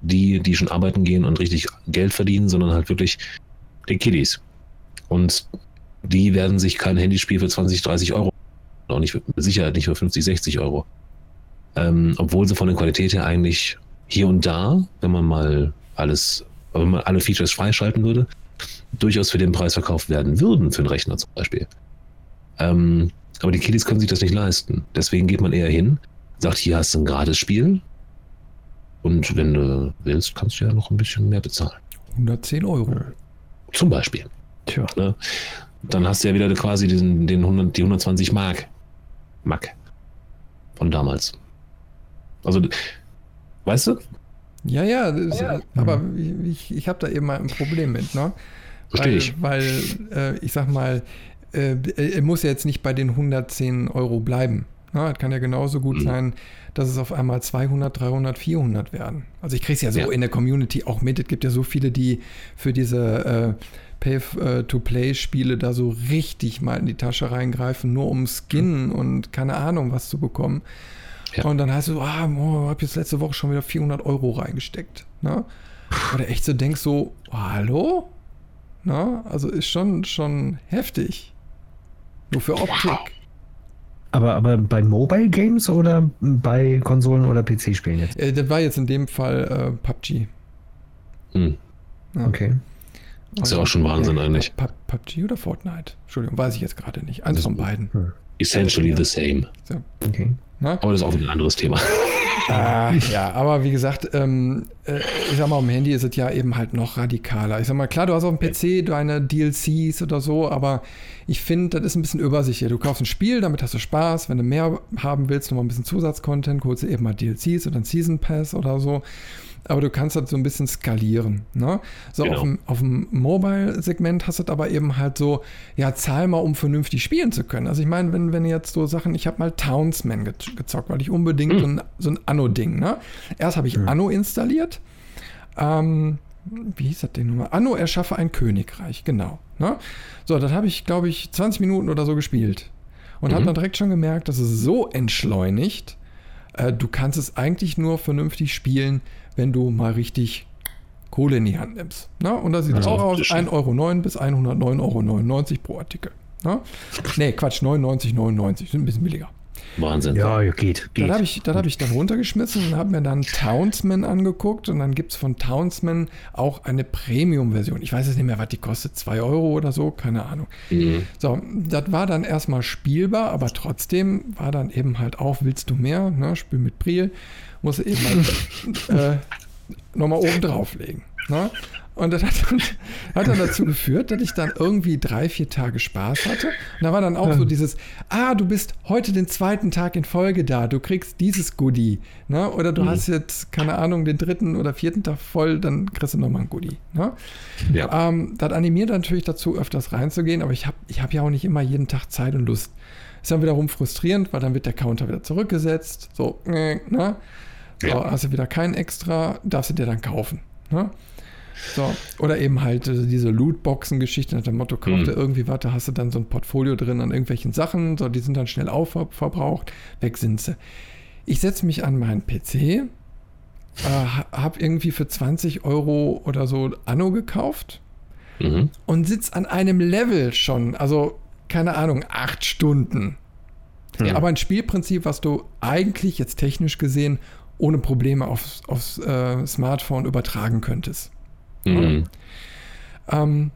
die, die schon arbeiten gehen und richtig Geld verdienen, sondern halt wirklich die Kiddies. Und die werden sich kein Handyspiel für 20, 30 Euro, auch nicht Sicherheit nicht für 50, 60 Euro. Ähm, obwohl sie von der Qualität her eigentlich hier und da, wenn man mal alles, wenn man alle Features freischalten würde, durchaus für den Preis verkauft werden würden, für einen Rechner zum Beispiel. Ähm, aber die Kiddies können sich das nicht leisten. Deswegen geht man eher hin, sagt, hier hast du ein Gratis-Spiel. Und wenn du willst, kannst du ja noch ein bisschen mehr bezahlen. 110 Euro. Zum Beispiel. Tja. Ne? Dann hast du ja wieder quasi diesen, den 100, die 120 Mark. Mark. Von damals. Also, weißt du? Ja, ja, das, ja. aber ich, ich habe da eben mal ein Problem mit, ne? Verstehe ich. Weil, äh, ich sag mal, äh, er muss ja jetzt nicht bei den 110 Euro bleiben. Es kann ja genauso gut mhm. sein, dass es auf einmal 200, 300, 400 werden. Also ich kriege es ja so ja. in der Community auch mit. Es gibt ja so viele, die für diese äh, Pay-to-Play-Spiele da so richtig mal in die Tasche reingreifen, nur um Skin mhm. und keine Ahnung was zu bekommen. Ja. Und dann heißt es so, ah, oh, habe jetzt letzte Woche schon wieder 400 Euro reingesteckt. Ne? Oder echt so denkst so, oh, hallo? Na, also ist schon, schon heftig. Nur für Optik. Wow. Aber, aber bei Mobile Games oder bei Konsolen oder PC-Spielen jetzt? Äh, das war jetzt in dem Fall äh, PUBG. Hm. Ja. Okay. Das ist ja auch schon Wahnsinn ja, eigentlich. PUBG oder Fortnite? Entschuldigung, weiß ich jetzt gerade nicht. Eins von beiden. Hm. Essentially the same. So. Okay. Na? Aber das ist auch wieder ein anderes Thema. Ah, ja, aber wie gesagt, ähm, äh, ich sag mal, am Handy ist es ja eben halt noch radikaler. Ich sag mal, klar, du hast auf dem PC deine DLCs oder so, aber ich finde, das ist ein bisschen übersichtlicher. Du kaufst ein Spiel, damit hast du Spaß. Wenn du mehr haben willst, nochmal ein bisschen Zusatzcontent, holst du eben mal DLCs oder ein Season Pass oder so. Aber du kannst das so ein bisschen skalieren. Ne? So genau. auf, dem, auf dem Mobile-Segment hast du das aber eben halt so, ja, zahl mal, um vernünftig spielen zu können. Also ich meine, wenn, wenn jetzt so Sachen, ich habe mal Townsman ge gezockt, weil ich unbedingt mhm. so ein, so ein Anno-Ding, ne? Erst habe ich mhm. Anno installiert. Ähm, wie hieß das denn nun mal? Anno erschaffe ein Königreich, genau. Ne? So, das habe ich, glaube ich, 20 Minuten oder so gespielt. Und mhm. habe dann direkt schon gemerkt, dass es so entschleunigt, äh, du kannst es eigentlich nur vernünftig spielen, wenn du mal richtig Kohle in die Hand nimmst. Ne? Und da sieht es auch aus, 1,09 Euro bis 109,99 Euro pro Artikel. Ne? Nee, Quatsch, 99,99, sind ein bisschen billiger. Wahnsinn. Ja, geht. geht. Das habe ich, hab ich dann runtergeschmissen und habe mir dann Townsman angeguckt und dann gibt es von Townsman auch eine Premium-Version. Ich weiß jetzt nicht mehr, was die kostet, 2 Euro oder so, keine Ahnung. Mhm. So, das war dann erstmal spielbar, aber trotzdem war dann eben halt auch, willst du mehr, ne, Spiel mit Priel, muss eben halt äh, nochmal oben drauflegen. Ne? Und das hat, hat dann dazu geführt, dass ich dann irgendwie drei, vier Tage Spaß hatte. Und da war dann auch so dieses, ah, du bist heute den zweiten Tag in Folge da, du kriegst dieses Goodie. Ne? Oder du mhm. hast jetzt, keine Ahnung, den dritten oder vierten Tag voll, dann kriegst du nochmal ein Goodie. Ne? Ja. Ähm, das animiert natürlich dazu, öfters reinzugehen, aber ich habe ich hab ja auch nicht immer jeden Tag Zeit und Lust. Ist dann wiederum frustrierend, weil dann wird der Counter wieder zurückgesetzt. So, äh, ne? Ja. hast du wieder kein extra, darfst du dir dann kaufen. Ne? So, oder eben halt äh, diese Lootboxen-Geschichte nach dem Motto, kauf mhm. dir irgendwie was, da hast du dann so ein Portfolio drin an irgendwelchen Sachen, so, die sind dann schnell aufverbraucht, weg sind sie. Ich setze mich an meinen PC, äh, habe irgendwie für 20 Euro oder so Anno gekauft mhm. und sitze an einem Level schon, also keine Ahnung, acht Stunden. Ja. Aber ein Spielprinzip, was du eigentlich jetzt technisch gesehen ohne Probleme aufs, aufs äh, Smartphone übertragen könntest. Mhm. Ähm,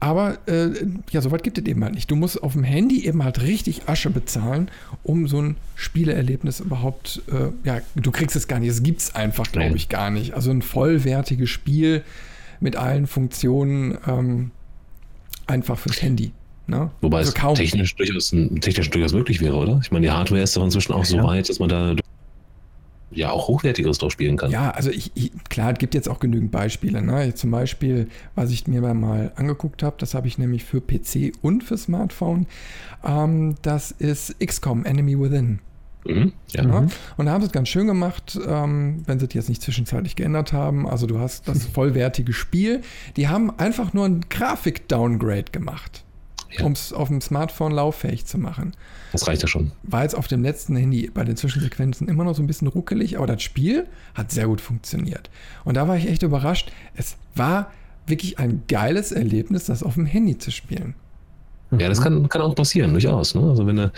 aber äh, ja, soweit gibt es eben halt nicht. Du musst auf dem Handy eben halt richtig Asche bezahlen, um so ein Spieleerlebnis überhaupt, äh, ja, du kriegst es gar nicht. Es gibt es einfach, glaube ich, gar nicht. Also ein vollwertiges Spiel mit allen Funktionen ähm, einfach fürs Handy. Ne? Wobei also es technisch durchaus, technisch durchaus möglich wäre, oder? Ich meine, die Hardware ist doch inzwischen auch ja. so weit, dass man da ja auch hochwertigeres drauf spielen kann. Ja, also ich, ich, klar, es gibt jetzt auch genügend Beispiele. Ne? Zum Beispiel, was ich mir mal angeguckt habe, das habe ich nämlich für PC und für Smartphone. Ähm, das ist XCOM Enemy Within. Mhm, ja. ja. Und da haben sie es ganz schön gemacht, ähm, wenn sie es jetzt nicht zwischenzeitlich geändert haben. Also du hast das vollwertige Spiel. Die haben einfach nur ein Grafik-Downgrade gemacht ja. um es auf dem Smartphone lauffähig zu machen. Das reicht ja schon. War jetzt auf dem letzten Handy bei den Zwischensequenzen immer noch so ein bisschen ruckelig, aber das Spiel hat sehr gut funktioniert. Und da war ich echt überrascht. Es war wirklich ein geiles Erlebnis, das auf dem Handy zu spielen. Ja, das kann, kann auch passieren, durchaus. Ne? Also wenn du,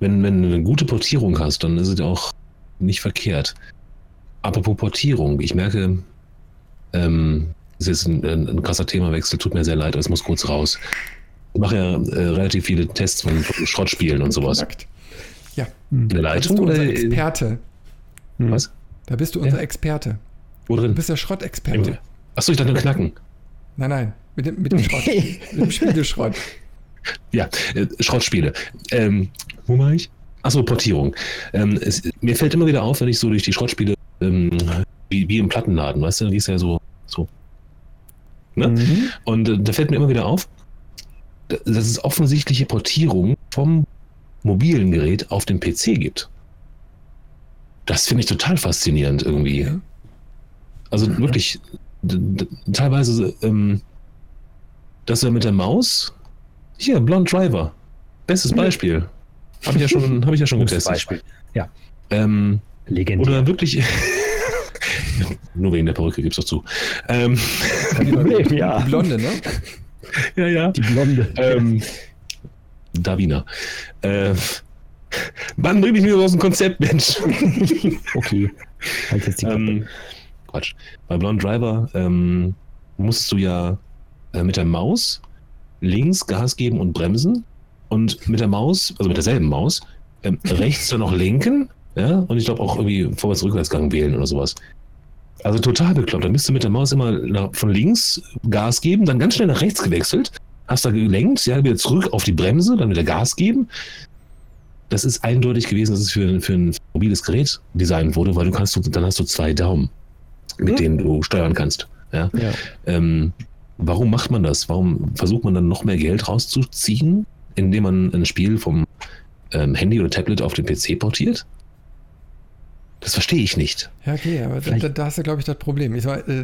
wenn, wenn du eine gute Portierung hast, dann ist es ja auch nicht verkehrt. Apropos Portierung, ich merke, ähm, das ist jetzt ein, ein krasser Themawechsel, tut mir sehr leid, aber es muss kurz raus. Ich mache ja äh, relativ viele Tests von, Schrottspielen und sowas. Exakt. Ja. In der Leitung? Da bist du unser Experte. Hm. Was? Da bist du unser ja. Experte. Wo drin? Du bist der Schrottexperte. Achso, ich dachte nur Knacken. Nein, nein. Mit dem, mit dem Schrott. mit dem Spieleschrott. Ja, äh, Schrottspiele. Ähm, wo war ich? Achso, Portierung. Ähm, es, mir fällt immer wieder auf, wenn ich so durch die Schrottspiele, ähm, wie, wie im Plattenladen, weißt du, dann gehst du ja so. so ne? Mhm. Und äh, da fällt mir immer wieder auf, dass es offensichtliche Portierungen vom mobilen Gerät auf den PC gibt. Das finde ich total faszinierend irgendwie. Also mhm. wirklich, teilweise, ähm, dass er mit der Maus, hier, Blond Driver, bestes Beispiel. Habe ich ja schon, habe ich ja schon getestet. Beispiel. Ja. Ähm, Legendär. Oder wirklich. Nur wegen der Perücke gibt's doch zu. Ähm, ja. Die Blonde, ne? Ja, ja. Die Blonde. Ähm, Davina. Äh, wann bringe ich mich aus dem Konzept, Mensch? okay. Halt jetzt die ähm, Quatsch. Bei Blonde Driver ähm, musst du ja äh, mit der Maus links Gas geben und bremsen und mit der Maus, also mit derselben Maus, ähm, rechts dann noch lenken, ja, und ich glaube auch irgendwie Vorwärts-Rückwärtsgang wählen oder sowas. Also total bekloppt. Dann bist du mit der Maus immer von links Gas geben, dann ganz schnell nach rechts gewechselt, hast da gelenkt, ja, wieder zurück auf die Bremse, dann wieder Gas geben. Das ist eindeutig gewesen, dass es für, für ein mobiles Gerät designt wurde, weil du kannst, dann hast du zwei Daumen. mit hm? denen du steuern kannst. Ja? ja. Ähm, warum macht man das? Warum versucht man dann noch mehr Geld rauszuziehen, indem man ein Spiel vom ähm, Handy oder Tablet auf den PC portiert? Das verstehe ich nicht. Ja, okay, aber da, da, hast du, glaube ich, das Problem. Ich sag, äh,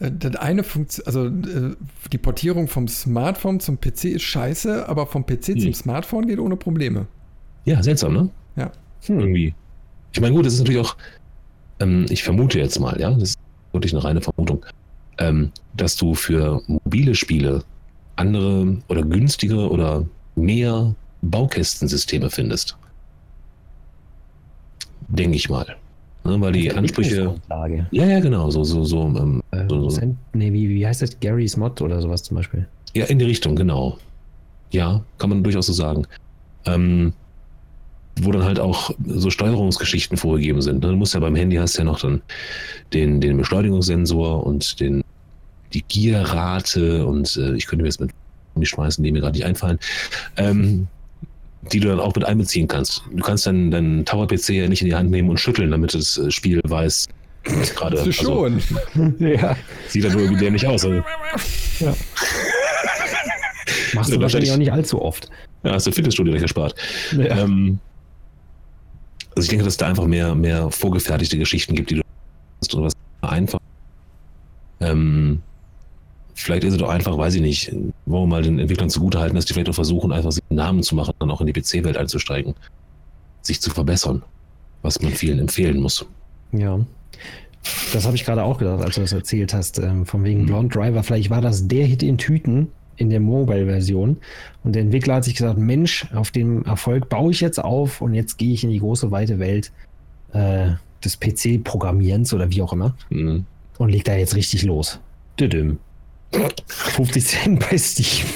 äh, das eine Funktion, also äh, die Portierung vom Smartphone zum PC ist scheiße, aber vom PC hm. zum Smartphone geht ohne Probleme. Ja, seltsam, ne? Ja. Hm. Irgendwie. Ich meine, gut, das ist natürlich auch, ähm, ich vermute jetzt mal, ja, das ist wirklich eine reine Vermutung, ähm, dass du für mobile Spiele andere oder günstigere oder mehr Baukästensysteme findest. Denke ich mal. Ne, weil die Ansprüche. Ja, ja, genau. So, so, so, ähm, äh, so, so. Nee, wie, wie heißt das? Gary's Mod oder sowas zum Beispiel? Ja, in die Richtung, genau. Ja, kann man durchaus so sagen. Ähm, wo dann halt auch so Steuerungsgeschichten vorgegeben sind. Ne? Du musst ja beim Handy hast ja noch dann den, den Beschleunigungssensor und den, die Gierrate und äh, ich könnte mir jetzt mit schmeißen, die mir gerade nicht einfallen. Ähm, die du dann auch mit einbeziehen kannst. Du kannst dann deinen Tower-PC ja nicht in die Hand nehmen und schütteln, damit das äh, Spiel weiß, was gerade. Also, schon. ja. Sieht dann nur irgendwie dämlich aus. Also. Ja. Machst du wahrscheinlich auch nicht allzu oft. Ja, hast du Fitnessstudio nicht erspart. Ja. Ähm, also ich denke, dass es da einfach mehr, mehr vorgefertigte Geschichten gibt, die du oder was einfach ähm, vielleicht ist es doch einfach, weiß ich nicht, wollen wir mal den Entwicklern zugutehalten, dass die vielleicht auch versuchen, einfach sich einen Namen zu machen, dann auch in die PC-Welt einzusteigen, sich zu verbessern, was man vielen empfehlen muss. Ja. Das habe ich gerade auch gedacht, als du das erzählt hast, ähm, von wegen mhm. Blonde Driver. Vielleicht war das der Hit in Tüten in der Mobile-Version. Und der Entwickler hat sich gesagt, Mensch, auf dem Erfolg baue ich jetzt auf und jetzt gehe ich in die große, weite Welt äh, des PC-Programmierens oder wie auch immer. Mhm. Und legt da jetzt richtig los. Düdüm. 50 Cent bei Steam.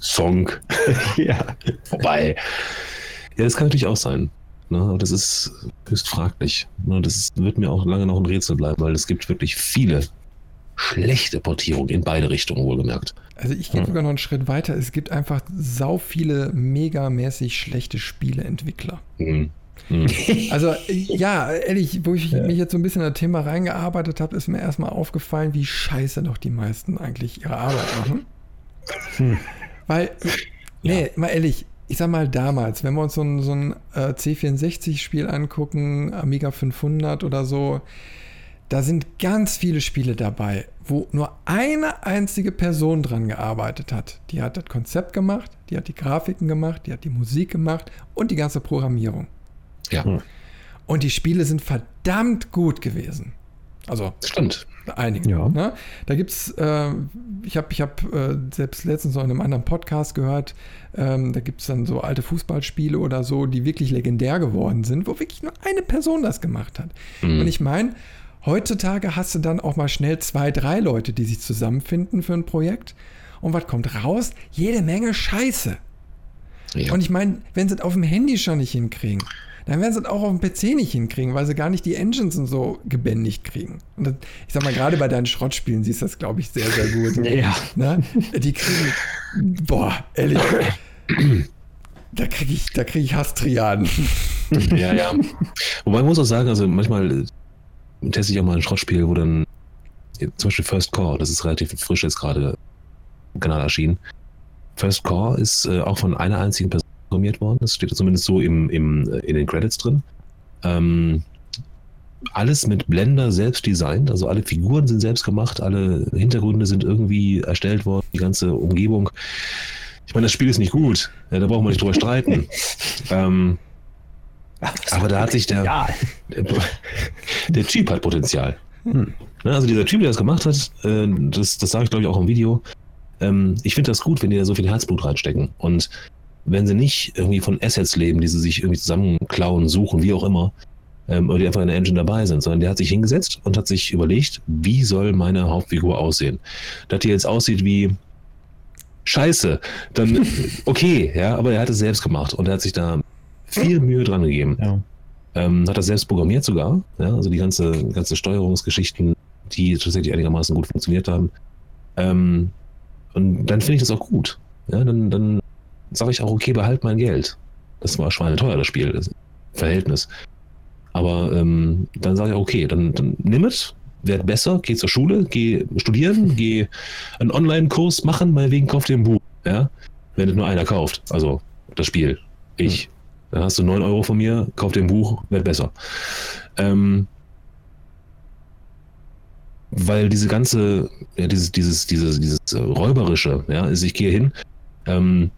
Song. ja. Vorbei. Ja, das kann natürlich auch sein. Ne? Aber das ist höchst fraglich. Ne? Das wird mir auch lange noch ein Rätsel bleiben, weil es gibt wirklich viele schlechte Portierungen in beide Richtungen, wohlgemerkt. Also ich gehe ja. sogar noch einen Schritt weiter. Es gibt einfach sau viele megamäßig schlechte Spieleentwickler. Mhm. Mhm. Also ja, ehrlich, wo ich ja. mich jetzt so ein bisschen in das Thema reingearbeitet habe, ist mir erstmal aufgefallen, wie scheiße doch die meisten eigentlich ihre Arbeit machen. Hm. Weil, nee, ja. mal ehrlich, ich sag mal damals, wenn wir uns so ein, so ein äh, C64-Spiel angucken, Amiga 500 oder so, da sind ganz viele Spiele dabei, wo nur eine einzige Person dran gearbeitet hat. Die hat das Konzept gemacht, die hat die Grafiken gemacht, die hat die Musik gemacht und die ganze Programmierung. Ja. Hm. Und die Spiele sind verdammt gut gewesen. Also stimmt. Einige. Ja. Ne? Da gibt es, äh, ich habe ich hab, äh, selbst letztens noch in einem anderen Podcast gehört, ähm, da gibt es dann so alte Fußballspiele oder so, die wirklich legendär geworden sind, wo wirklich nur eine Person das gemacht hat. Mhm. Und ich meine, heutzutage hast du dann auch mal schnell zwei, drei Leute, die sich zusammenfinden für ein Projekt. Und was kommt raus? Jede Menge Scheiße. Ja. Und ich meine, wenn sie es auf dem Handy schon nicht hinkriegen, dann werden sie es auch auf dem PC nicht hinkriegen, weil sie gar nicht die Engines und so gebändigt kriegen. Und das, ich sag mal, gerade bei deinen Schrottspielen siehst du das, glaube ich, sehr, sehr gut. Ja. Ne? Die kriegen, boah, ehrlich, da kriege ich, da krieg ich Hastriaden. Ja, ja. Wobei man muss auch sagen, also manchmal teste ich auch mal ein Schrottspiel, wo dann zum Beispiel First Core, das ist relativ frisch jetzt gerade im Kanal erschienen. First Core ist äh, auch von einer einzigen Person programmiert worden. Das steht zumindest so im, im, äh, in den Credits drin. Ähm, alles mit Blender selbst designt, also alle Figuren sind selbst gemacht, alle Hintergründe sind irgendwie erstellt worden, die ganze Umgebung. Ich meine, das Spiel ist nicht gut, ja, da brauchen wir nicht drüber streiten. ähm, aber da hat sich der, der, der Typ hat Potenzial. Hm. Ne, also dieser Typ, der das gemacht hat, äh, das, das sage ich glaube ich auch im Video, ähm, ich finde das gut, wenn die da so viel Herzblut reinstecken. Und wenn sie nicht irgendwie von Assets leben, die sie sich irgendwie zusammenklauen, suchen, wie auch immer, ähm, oder die einfach in der Engine dabei sind, sondern der hat sich hingesetzt und hat sich überlegt, wie soll meine Hauptfigur aussehen. Dass die jetzt aussieht wie Scheiße, dann okay, ja, aber er hat es selbst gemacht und er hat sich da viel Mühe dran gegeben. Ja. Ähm, hat das selbst programmiert sogar, ja, also die ganze, ganze Steuerungsgeschichten, die tatsächlich einigermaßen gut funktioniert haben. Ähm, und dann finde ich das auch gut. Ja, dann, dann sage ich auch, okay, behalt mein Geld. Das war schweineteuer, das Spiel, das Verhältnis. Aber ähm, dann sage ich, okay, dann, dann nimm es, werd besser, geh zur Schule, geh studieren, geh einen Online-Kurs machen, meinetwegen kauf dir ein Buch. Ja? Wenn es nur einer kauft, also das Spiel, ich. Hm. Dann hast du 9 Euro von mir, kauf dir ein Buch, werd besser. Ähm, weil diese ganze, ja, dieses, dieses, dieses, dieses räuberische, ja, also ich gehe hin ähm,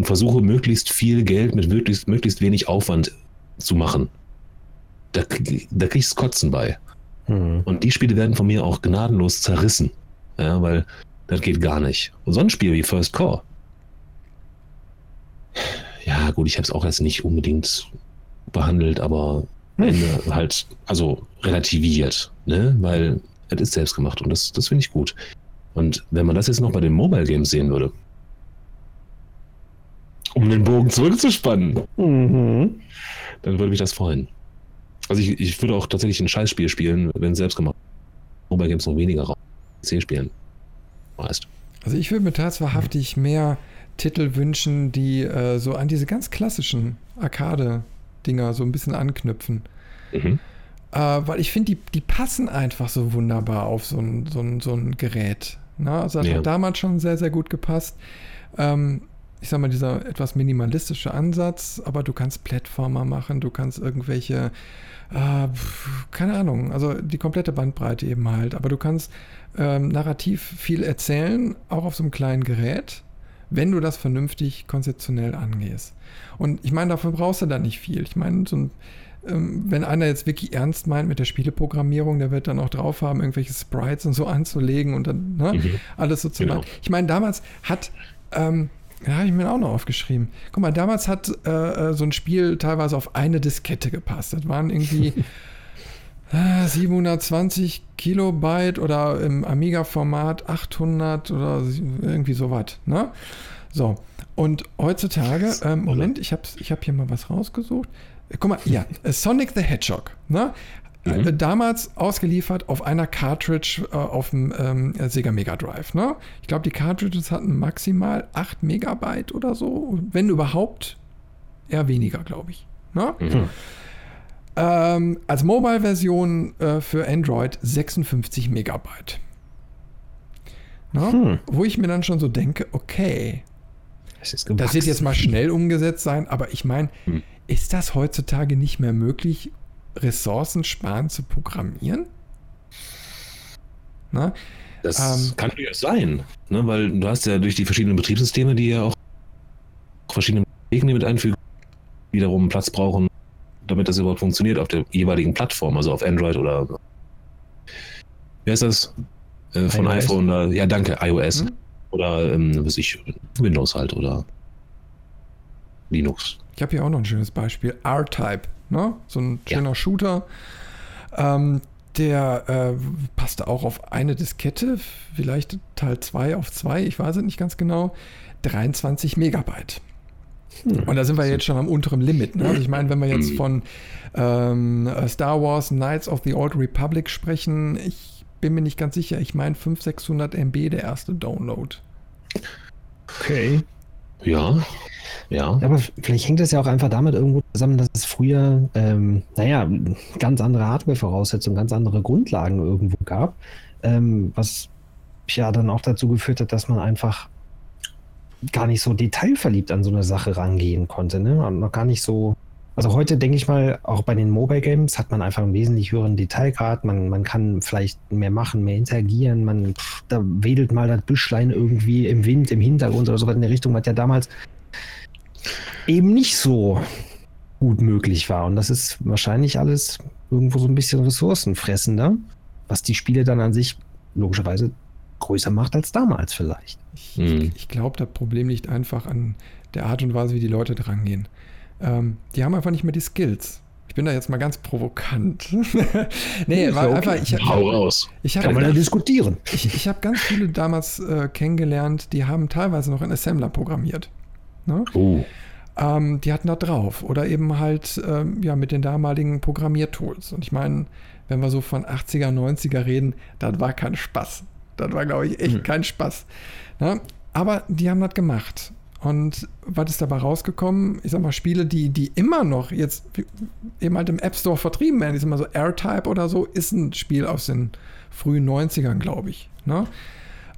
und versuche möglichst viel Geld mit möglichst, möglichst wenig Aufwand zu machen. Da, da kriegst du Kotzen bei. Mhm. Und die Spiele werden von mir auch gnadenlos zerrissen. Ja, weil das geht gar nicht. Und so ein Spiel wie First Core. Ja, gut, ich habe es auch jetzt nicht unbedingt behandelt, aber Ende halt, also relativiert, ne? Weil es ist selbst gemacht und das, das finde ich gut. Und wenn man das jetzt noch bei den Mobile Games sehen würde, um den Bogen zurückzuspannen, mhm. dann würde mich das freuen. Also ich, ich würde auch tatsächlich ein Scheißspiel spielen, wenn es selbst gemacht Mobile Games noch weniger Raum PC spielen. Weißt. Also ich würde mir tatsächlich mehr Titel wünschen, die äh, so an diese ganz klassischen Arcade-Dinger so ein bisschen anknüpfen. Mhm. Äh, weil ich finde, die, die passen einfach so wunderbar auf so ein, so ein, so ein Gerät. Ne? Also das ja. hat damals schon sehr, sehr gut gepasst. Ähm, ich sag mal, dieser etwas minimalistische Ansatz, aber du kannst Plattformer machen, du kannst irgendwelche, äh, keine Ahnung, also die komplette Bandbreite eben halt, aber du kannst ähm, narrativ viel erzählen, auch auf so einem kleinen Gerät, wenn du das vernünftig konzeptionell angehst. Und ich meine, dafür brauchst du da nicht viel. Ich meine, so ein ähm, wenn einer jetzt wirklich ernst meint mit der Spieleprogrammierung, der wird dann auch drauf haben, irgendwelche Sprites und so anzulegen und dann ne, mhm. alles so zu genau. machen. Ich meine, damals hat, ähm, ja, habe ich mir auch noch aufgeschrieben. Guck mal, damals hat äh, äh so ein Spiel teilweise auf eine Diskette gepasst. Das waren irgendwie 720 äh, Kilobyte oder im Amiga-Format 800 oder irgendwie sowas. Ne? So. Und heutzutage, ähm, Moment, ich habe ich hab hier mal was rausgesucht. Guck mal, ja, Sonic the Hedgehog, ne? Mhm. Äh, damals ausgeliefert auf einer Cartridge äh, auf dem ähm, Sega Mega Drive. Ne? Ich glaube, die Cartridges hatten maximal 8 Megabyte oder so, wenn überhaupt eher weniger, glaube ich. Ne? Mhm. Ähm, als Mobile-Version äh, für Android 56 Megabyte. Ne? Hm. Wo ich mir dann schon so denke, okay, das, das wird jetzt mal schnell umgesetzt sein, aber ich meine, hm. ist das heutzutage nicht mehr möglich, ressourcensparend zu programmieren? Na? Das ähm, kann durchaus sein, ne? weil du hast ja durch die verschiedenen Betriebssysteme, die ja auch verschiedene Wege mit einfügen, wiederum Platz brauchen, damit das überhaupt funktioniert auf der jeweiligen Plattform, also auf Android oder wie heißt das? Äh, von iOS. iPhone, oder, ja danke, iOS. Hm? Oder ähm, was ich, Windows halt oder Linux. Ich habe hier auch noch ein schönes Beispiel. R-Type, ne? So ein schöner ja. Shooter. Ähm, der äh, passte auch auf eine Diskette, vielleicht Teil 2 auf 2, ich weiß es nicht ganz genau. 23 Megabyte. Hm. Und da sind wir jetzt schon am unteren Limit. Ne? Also ich meine, wenn wir jetzt von ähm, Star Wars Knights of the Old Republic sprechen, ich bin mir nicht ganz sicher. Ich meine 500, 600 MB der erste Download. Okay. Ja. Ja. Aber vielleicht hängt das ja auch einfach damit irgendwo zusammen, dass es früher, ähm, naja, ganz andere Hardware-Voraussetzungen, ganz andere Grundlagen irgendwo gab, ähm, was ja dann auch dazu geführt hat, dass man einfach gar nicht so detailverliebt an so eine Sache rangehen konnte, ne? Und noch gar nicht so. Also heute denke ich mal, auch bei den Mobile Games hat man einfach einen wesentlich höheren Detailgrad. Man, man kann vielleicht mehr machen, mehr interagieren. Man, pff, da wedelt mal das Büschlein irgendwie im Wind, im Hintergrund oder so was in der Richtung, was ja damals eben nicht so gut möglich war. Und das ist wahrscheinlich alles irgendwo so ein bisschen ressourcenfressender, was die Spiele dann an sich logischerweise größer macht als damals vielleicht. Ich, ich glaube, das Problem liegt einfach an der Art und Weise, wie die Leute drangehen. Ähm, die haben einfach nicht mehr die Skills. Ich bin da jetzt mal ganz provokant. nee, war okay. einfach. Ich Hau raus. Ich hab, Kann man ja diskutieren. Ich, ich habe ganz viele damals äh, kennengelernt, die haben teilweise noch in Assembler programmiert. Ne? Oh. Ähm, die hatten da drauf. Oder eben halt ähm, ja, mit den damaligen Programmiertools. Und ich meine, wenn wir so von 80er, 90er reden, das war kein Spaß. Das war, glaube ich, echt mhm. kein Spaß. Ne? Aber die haben das gemacht. Und was ist dabei rausgekommen? Ich sag mal, Spiele, die, die immer noch jetzt eben halt im App Store vertrieben werden, ich sag mal so AirType oder so, ist ein Spiel aus den frühen 90ern, glaube ich. Ne?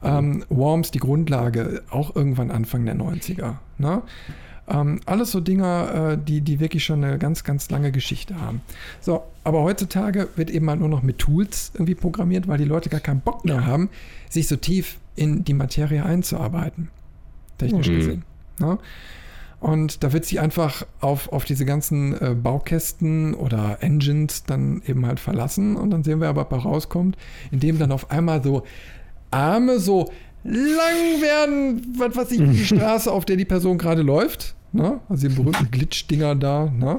Ähm, Worms, die Grundlage, auch irgendwann Anfang der 90er. Ne? Ähm, alles so Dinger, äh, die, die wirklich schon eine ganz, ganz lange Geschichte haben. So, aber heutzutage wird eben mal nur noch mit Tools irgendwie programmiert, weil die Leute gar keinen Bock mehr haben, sich so tief in die Materie einzuarbeiten. Technisch mhm. gesehen. Ne? Und da wird sie einfach auf, auf diese ganzen äh, Baukästen oder Engines dann eben halt verlassen. Und dann sehen wir aber, was rauskommt, indem dann auf einmal so Arme so lang werden, was weiß ich, die Straße, auf der die Person gerade läuft. Ne? Also die berühmten Glitch-Dinger da. Ne?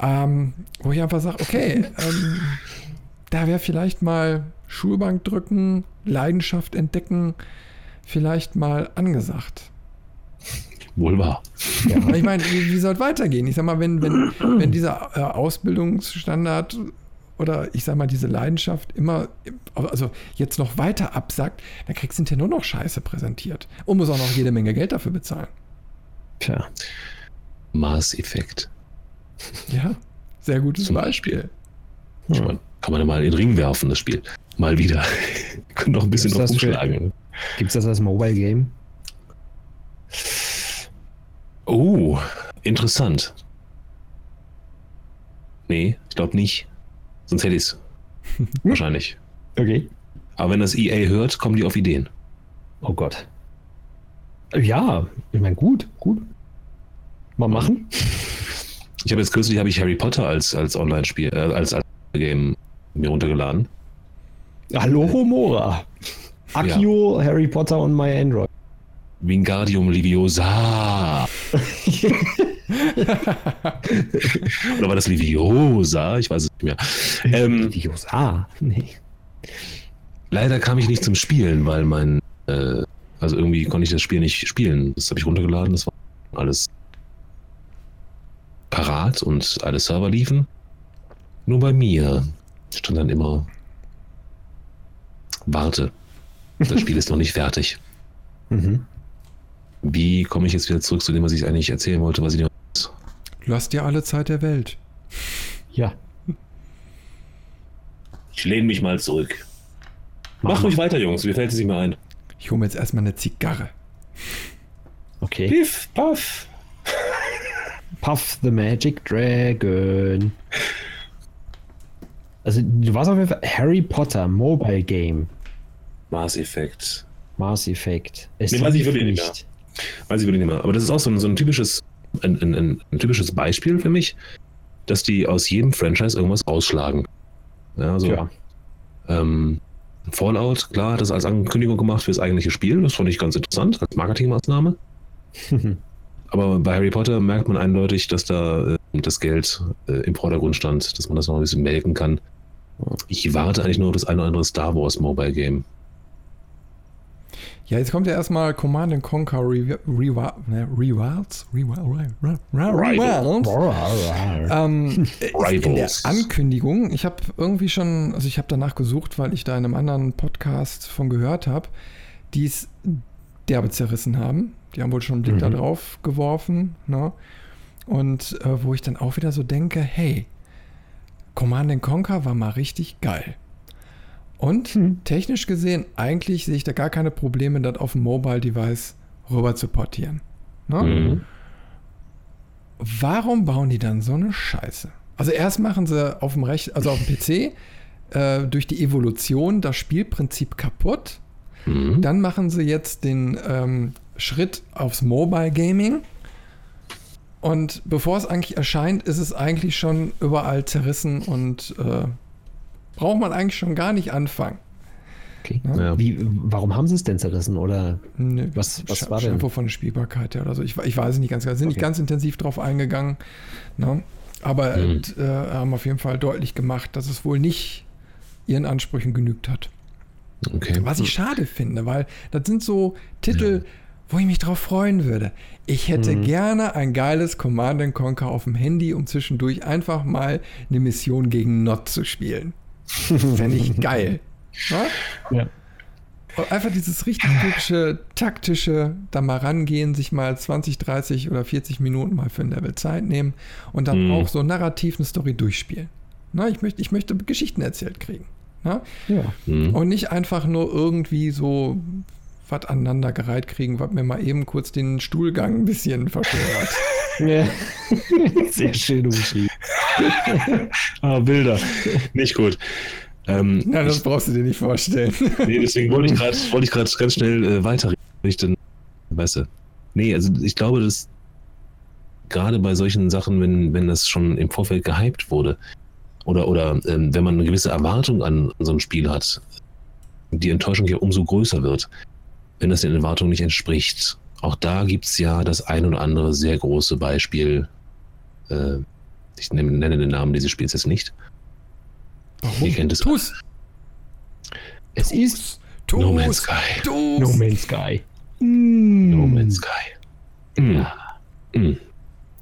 Ähm, wo ich einfach sage, okay, ähm, da wäre vielleicht mal Schulbank drücken, Leidenschaft entdecken, vielleicht mal angesagt. Wohl wahr. Ja, ich meine, wie, wie soll es weitergehen? Ich sag mal, wenn, wenn, wenn dieser äh, Ausbildungsstandard oder ich sag mal, diese Leidenschaft immer, also jetzt noch weiter absackt, dann kriegst du hinterher nur noch Scheiße präsentiert und muss auch noch jede Menge Geld dafür bezahlen. Tja. Maßeffekt. Ja, sehr gutes Zum Beispiel. Beispiel. Ja. Kann man ja mal in den Ring werfen, das Spiel. Mal wieder. Können noch ein bisschen noch umschlagen. Gibt es das als Mobile Game? Oh, interessant. Nee, ich glaube nicht. Sonst hätte ich es. Wahrscheinlich. Okay. Aber wenn das EA hört, kommen die auf Ideen. Oh Gott. Ja, ich meine, gut, gut. Mal machen. Ich habe jetzt kürzlich habe ich Harry Potter als, als Online-Spiel, äh, als, als Game mir runtergeladen. Hallo Homora. Akio, ja. Harry Potter und My Android. Wingardium Liviosa. Oder war das Liviosa? Ich weiß es nicht mehr. Ähm, Liviosa? Nee. Leider kam ich nicht zum Spielen, weil mein, äh, also irgendwie konnte ich das Spiel nicht spielen. Das habe ich runtergeladen, das war alles parat und alle Server liefen. Nur bei mir stand dann immer, warte, das Spiel ist noch nicht fertig. Mhm. Wie komme ich jetzt wieder zurück zu dem, was ich eigentlich erzählen wollte, was ich dir. Du hast dir alle Zeit der Welt. Ja. Ich lehne mich mal zurück. Mach, Mach ruhig weiter, Jungs, mir fällt es nicht mehr ein. Ich hole mir jetzt erstmal eine Zigarre. Okay. Piff, puff. Puff the Magic Dragon. Also, du warst auf jeden Fall Harry Potter Mobile Game. Mass Effect. Mass Effect. Es nee, weiß ich wirklich nicht. Weiß ich wirklich nicht mehr. Aber das ist auch so ein, so ein typisches, ein, ein, ein, typisches Beispiel für mich, dass die aus jedem Franchise irgendwas ausschlagen. Ja, also, ja. Ähm, Fallout, klar, hat das als Ankündigung gemacht für das eigentliche Spiel. Das fand ich ganz interessant, als Marketingmaßnahme. Aber bei Harry Potter merkt man eindeutig, dass da äh, das Geld äh, im Vordergrund stand, dass man das noch ein bisschen melken kann. Ich warte eigentlich nur auf das eine oder andere Star Wars Mobile Game. Ja, jetzt kommt ja erstmal Command Conquer Rewilds. Rewilds? Rewilds? Ähm, in der Ankündigung, ich habe irgendwie schon, also ich habe danach gesucht, weil ich da in einem anderen Podcast von gehört habe, die es derbe zerrissen haben. Die haben wohl schon einen Blick mhm. da drauf geworfen. Ne? Und äh, wo ich dann auch wieder so denke, hey, Command Conquer war mal richtig geil. Und hm. technisch gesehen, eigentlich sehe ich da gar keine Probleme, das auf dem Mobile-Device rüber zu portieren. Ne? Mhm. Warum bauen die dann so eine Scheiße? Also erst machen sie auf dem Rech also auf dem PC äh, durch die Evolution das Spielprinzip kaputt. Mhm. Dann machen sie jetzt den ähm, Schritt aufs Mobile Gaming. Und bevor es eigentlich erscheint, ist es eigentlich schon überall zerrissen und äh, braucht man eigentlich schon gar nicht anfangen. Okay. Ja? Wie, warum haben sie es denn zerrissen? Oder nee, was, was war denn? Von der Spielbarkeit her oder so. Ich, ich weiß es nicht ganz genau. Sind okay. nicht ganz intensiv drauf eingegangen. Ne? Aber mhm. äh, haben auf jeden Fall deutlich gemacht, dass es wohl nicht ihren Ansprüchen genügt hat. Okay. Was ich schade finde, weil das sind so Titel, ja. wo ich mich drauf freuen würde. Ich hätte mhm. gerne ein geiles Command Conquer auf dem Handy, um zwischendurch einfach mal eine Mission gegen Not zu spielen. Fände ich geil. Ja. Einfach dieses richtig typische, taktische, da mal rangehen, sich mal 20, 30 oder 40 Minuten mal für ein Level Zeit nehmen und dann mhm. auch so narrativ eine Story durchspielen. Na, ich, möchte, ich möchte Geschichten erzählt kriegen. Ja. Mhm. Und nicht einfach nur irgendwie so was aneinandergereiht kriegen, was mir mal eben kurz den Stuhlgang ein bisschen verschönert. ja. Sehr schön umschrieben. ah, Bilder. Nicht gut. Ähm, ja, das ich, brauchst du dir nicht vorstellen. nee, deswegen wollte ich gerade wollte ganz schnell äh, weiterrichten. Weißt du? Nee, also ich glaube, dass gerade bei solchen Sachen, wenn, wenn das schon im Vorfeld gehypt wurde, oder, oder ähm, wenn man eine gewisse Erwartung an, an so ein Spiel hat, die Enttäuschung ja umso größer wird, wenn das den Erwartungen nicht entspricht. Auch da gibt es ja das ein oder andere sehr große Beispiel. Äh, ich nenne den Namen dieses Spiels jetzt nicht. Warum? Ihr kennt es. Tu's. Es Tu's. ist Tu's. No Man's Sky. Tu's. No Man's Sky. Mm. No Man's Sky. Mm. Mm.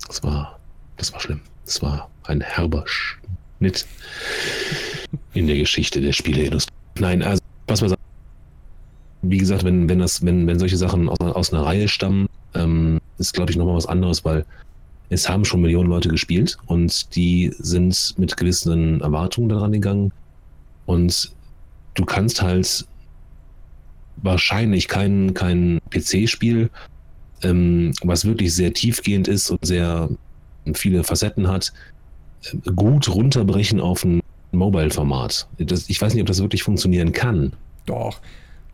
Das war, das war schlimm. Das war ein herber Schnitt in der Geschichte der Spieleindustrie. Nein, also was man sagt, wie gesagt, wenn, wenn das, wenn, wenn solche Sachen aus, aus einer Reihe stammen, ähm, ist glaube ich nochmal was anderes, weil es haben schon Millionen Leute gespielt und die sind mit gewissen Erwartungen daran gegangen. Und du kannst halt wahrscheinlich kein, kein PC-Spiel, ähm, was wirklich sehr tiefgehend ist und sehr viele Facetten hat, gut runterbrechen auf ein Mobile-Format. Ich weiß nicht, ob das wirklich funktionieren kann. Doch,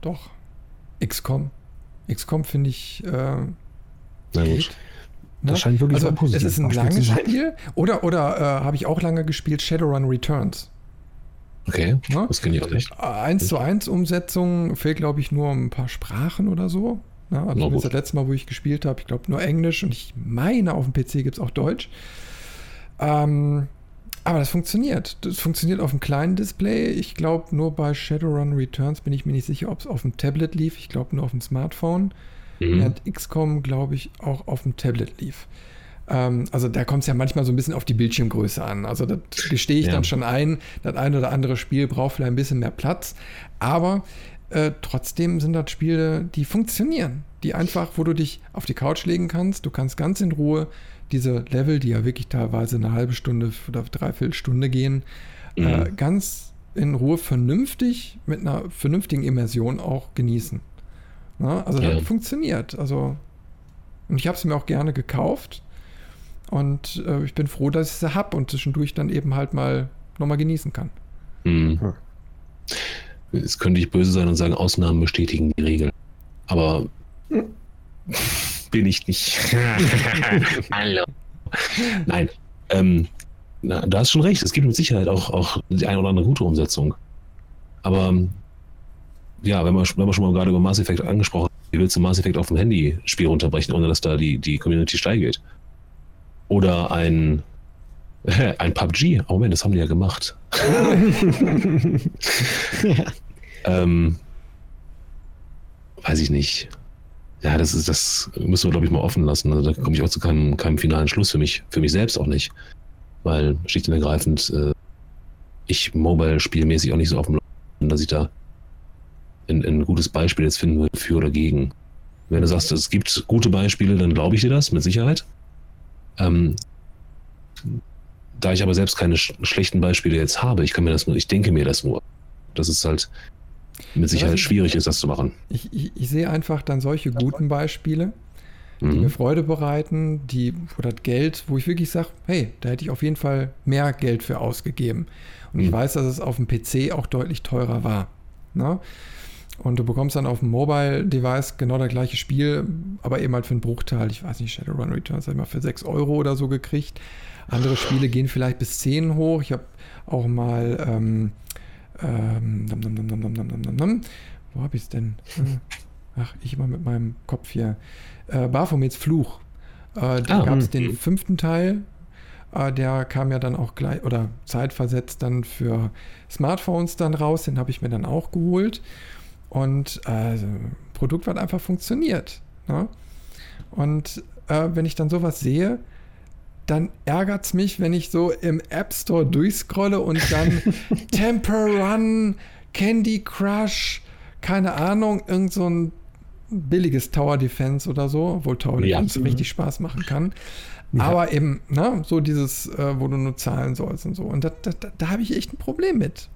doch. XCOM. XCOM finde ich. Äh, Na gut. Das ne? scheint wirklich also, positiv Es ist ein langes Spiel. Oder, oder äh, habe ich auch lange gespielt, Shadowrun Returns. Okay? Ne? das kenne ich auch nicht. 1 zu 1 Umsetzung fehlt, glaube ich, nur ein paar Sprachen oder so. Ne? also no, das letzte Mal, wo ich gespielt habe, ich glaube nur Englisch und ich meine, auf dem PC gibt es auch Deutsch. Ähm, aber das funktioniert. Das funktioniert auf einem kleinen Display. Ich glaube, nur bei Shadowrun Returns bin ich mir nicht sicher, ob es auf dem Tablet lief. Ich glaube nur auf dem Smartphone. Mhm. Während XCOM, glaube ich, auch auf dem Tablet lief. Ähm, also da kommt es ja manchmal so ein bisschen auf die Bildschirmgröße an. Also das gestehe ich ja. dann schon ein. Das ein oder andere Spiel braucht vielleicht ein bisschen mehr Platz. Aber äh, trotzdem sind das Spiele, die funktionieren. Die einfach, wo du dich auf die Couch legen kannst. Du kannst ganz in Ruhe diese Level, die ja wirklich teilweise eine halbe Stunde oder dreiviertel Stunde gehen, äh, mhm. äh, ganz in Ruhe vernünftig mit einer vernünftigen Immersion auch genießen. Na, also ja. das funktioniert. Also und ich habe es mir auch gerne gekauft und äh, ich bin froh, dass ich sie habe und zwischendurch dann eben halt mal nochmal genießen kann. Mhm. Jetzt könnte ich böse sein und sagen, Ausnahmen bestätigen die Regel. Aber hm. Bin ich nicht. Hallo. Nein. Ähm, na, da hast schon recht. Es gibt mit Sicherheit auch, auch die eine oder andere gute Umsetzung. Aber ja, wenn man, wenn man schon mal gerade über Mass Effect angesprochen hat, wie willst du Mass Effect auf dem Handy-Spiel runterbrechen, ohne dass da die, die Community steigt? Oder ein, äh, ein PUBG. Oh Moment, das haben die ja gemacht. ja. ähm, weiß ich nicht. Ja, das ist, das müssen wir, glaube ich, mal offen lassen. Also da komme ich auch zu keinem, keinem finalen Schluss für mich, für mich selbst auch nicht. Weil schlicht und ergreifend äh, ich mobile spielmäßig auch nicht so dem Laufen, dass ich da ein, ein gutes Beispiel jetzt finden würde für oder gegen. Wenn du sagst, es gibt gute Beispiele, dann glaube ich dir das mit Sicherheit. Ähm, da ich aber selbst keine sch schlechten Beispiele jetzt habe, ich kann mir das nur, ich denke mir das nur. Das ist halt mit Sicherheit schwierig ist, das zu machen. Ich, ich, ich sehe einfach dann solche guten Beispiele, die mhm. mir Freude bereiten, die, das Geld, wo ich wirklich sage, hey, da hätte ich auf jeden Fall mehr Geld für ausgegeben. Und mhm. ich weiß, dass es auf dem PC auch deutlich teurer war. Ne? Und du bekommst dann auf dem Mobile-Device genau das gleiche Spiel, aber eben halt für einen Bruchteil. Ich weiß nicht, Shadowrun Returns habe ich mal für 6 Euro oder so gekriegt. Andere Spiele gehen vielleicht bis 10 hoch. Ich habe auch mal ähm, ähm, nam, nam, nam, Wo habe ich es denn? Ach, ich immer mit meinem Kopf hier. Äh, Baphomets Fluch. Äh, da ah, gab es den hm. fünften Teil. Äh, der kam ja dann auch gleich oder zeitversetzt dann für Smartphones dann raus. Den habe ich mir dann auch geholt. Und äh, Produkt, was einfach funktioniert. Ne? Und äh, wenn ich dann sowas sehe, dann ärgert es mich, wenn ich so im App Store durchscrolle und dann Temper Run, Candy Crush, keine Ahnung, irgend so ein billiges Tower Defense oder so, obwohl Tower ja. Defense richtig Spaß machen kann. Ja. Aber eben, ne, so dieses, äh, wo du nur zahlen sollst und so. Und da, da, da habe ich echt ein Problem mit.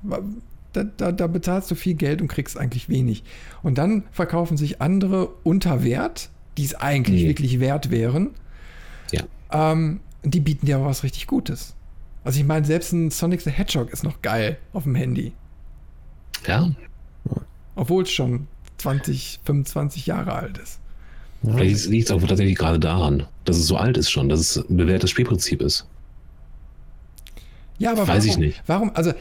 da, da, da, bezahlst du viel Geld und kriegst eigentlich wenig. Und dann verkaufen sich andere unter Wert, die es eigentlich nee. wirklich wert wären. Ja. Ähm, die bieten dir aber was richtig Gutes. Also ich meine, selbst ein Sonic the Hedgehog ist noch geil auf dem Handy. Ja. Obwohl es schon 20, 25 Jahre alt ist. Vielleicht liegt es auch tatsächlich gerade daran, dass es so alt ist schon, dass es ein bewährtes Spielprinzip ist. Ja, aber Weiß warum, ich nicht. warum, also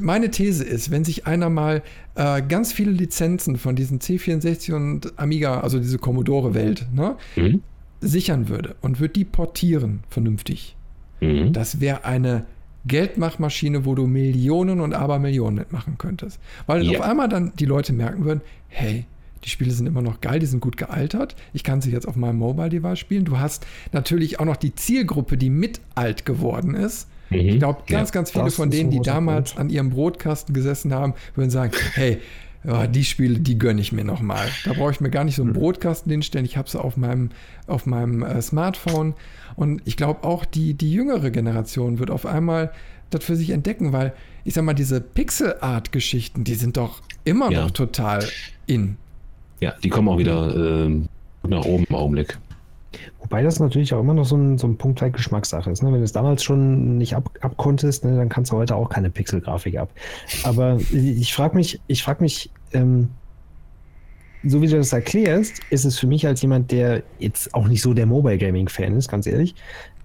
meine These ist, wenn sich einer mal äh, ganz viele Lizenzen von diesen C64 und Amiga, also diese Commodore-Welt, ne, mhm. Sichern würde und würde die portieren vernünftig, mhm. das wäre eine Geldmachmaschine, wo du Millionen und Abermillionen mitmachen könntest. Weil ja. auf einmal dann die Leute merken würden, hey, die Spiele sind immer noch geil, die sind gut gealtert. Ich kann sie jetzt auf meinem Mobile-Device spielen. Du hast natürlich auch noch die Zielgruppe, die mit alt geworden ist. Mhm. Ich glaube, ganz, ja, ganz viele von denen, die damals Punkt. an ihrem Brotkasten gesessen haben, würden sagen, hey, ja, die Spiele, die gönne ich mir nochmal. Da brauche ich mir gar nicht so einen mhm. Brotkasten hinstellen. Ich habe sie auf meinem, auf meinem äh, Smartphone. Und ich glaube auch, die, die jüngere Generation wird auf einmal das für sich entdecken, weil ich sag mal, diese Pixel-Art-Geschichten, die sind doch immer ja. noch total in. Ja, die kommen auch wieder äh, nach oben im Augenblick. Wobei das natürlich auch immer noch so ein, so ein Punkt halt Geschmackssache ist. Ne? Wenn du es damals schon nicht ab, abkonntest, ne, dann kannst du heute auch keine Pixelgrafik ab. Aber ich frage mich, ich frage mich, ähm, so wie du das erklärst, ist es für mich als jemand, der jetzt auch nicht so der Mobile Gaming Fan ist, ganz ehrlich,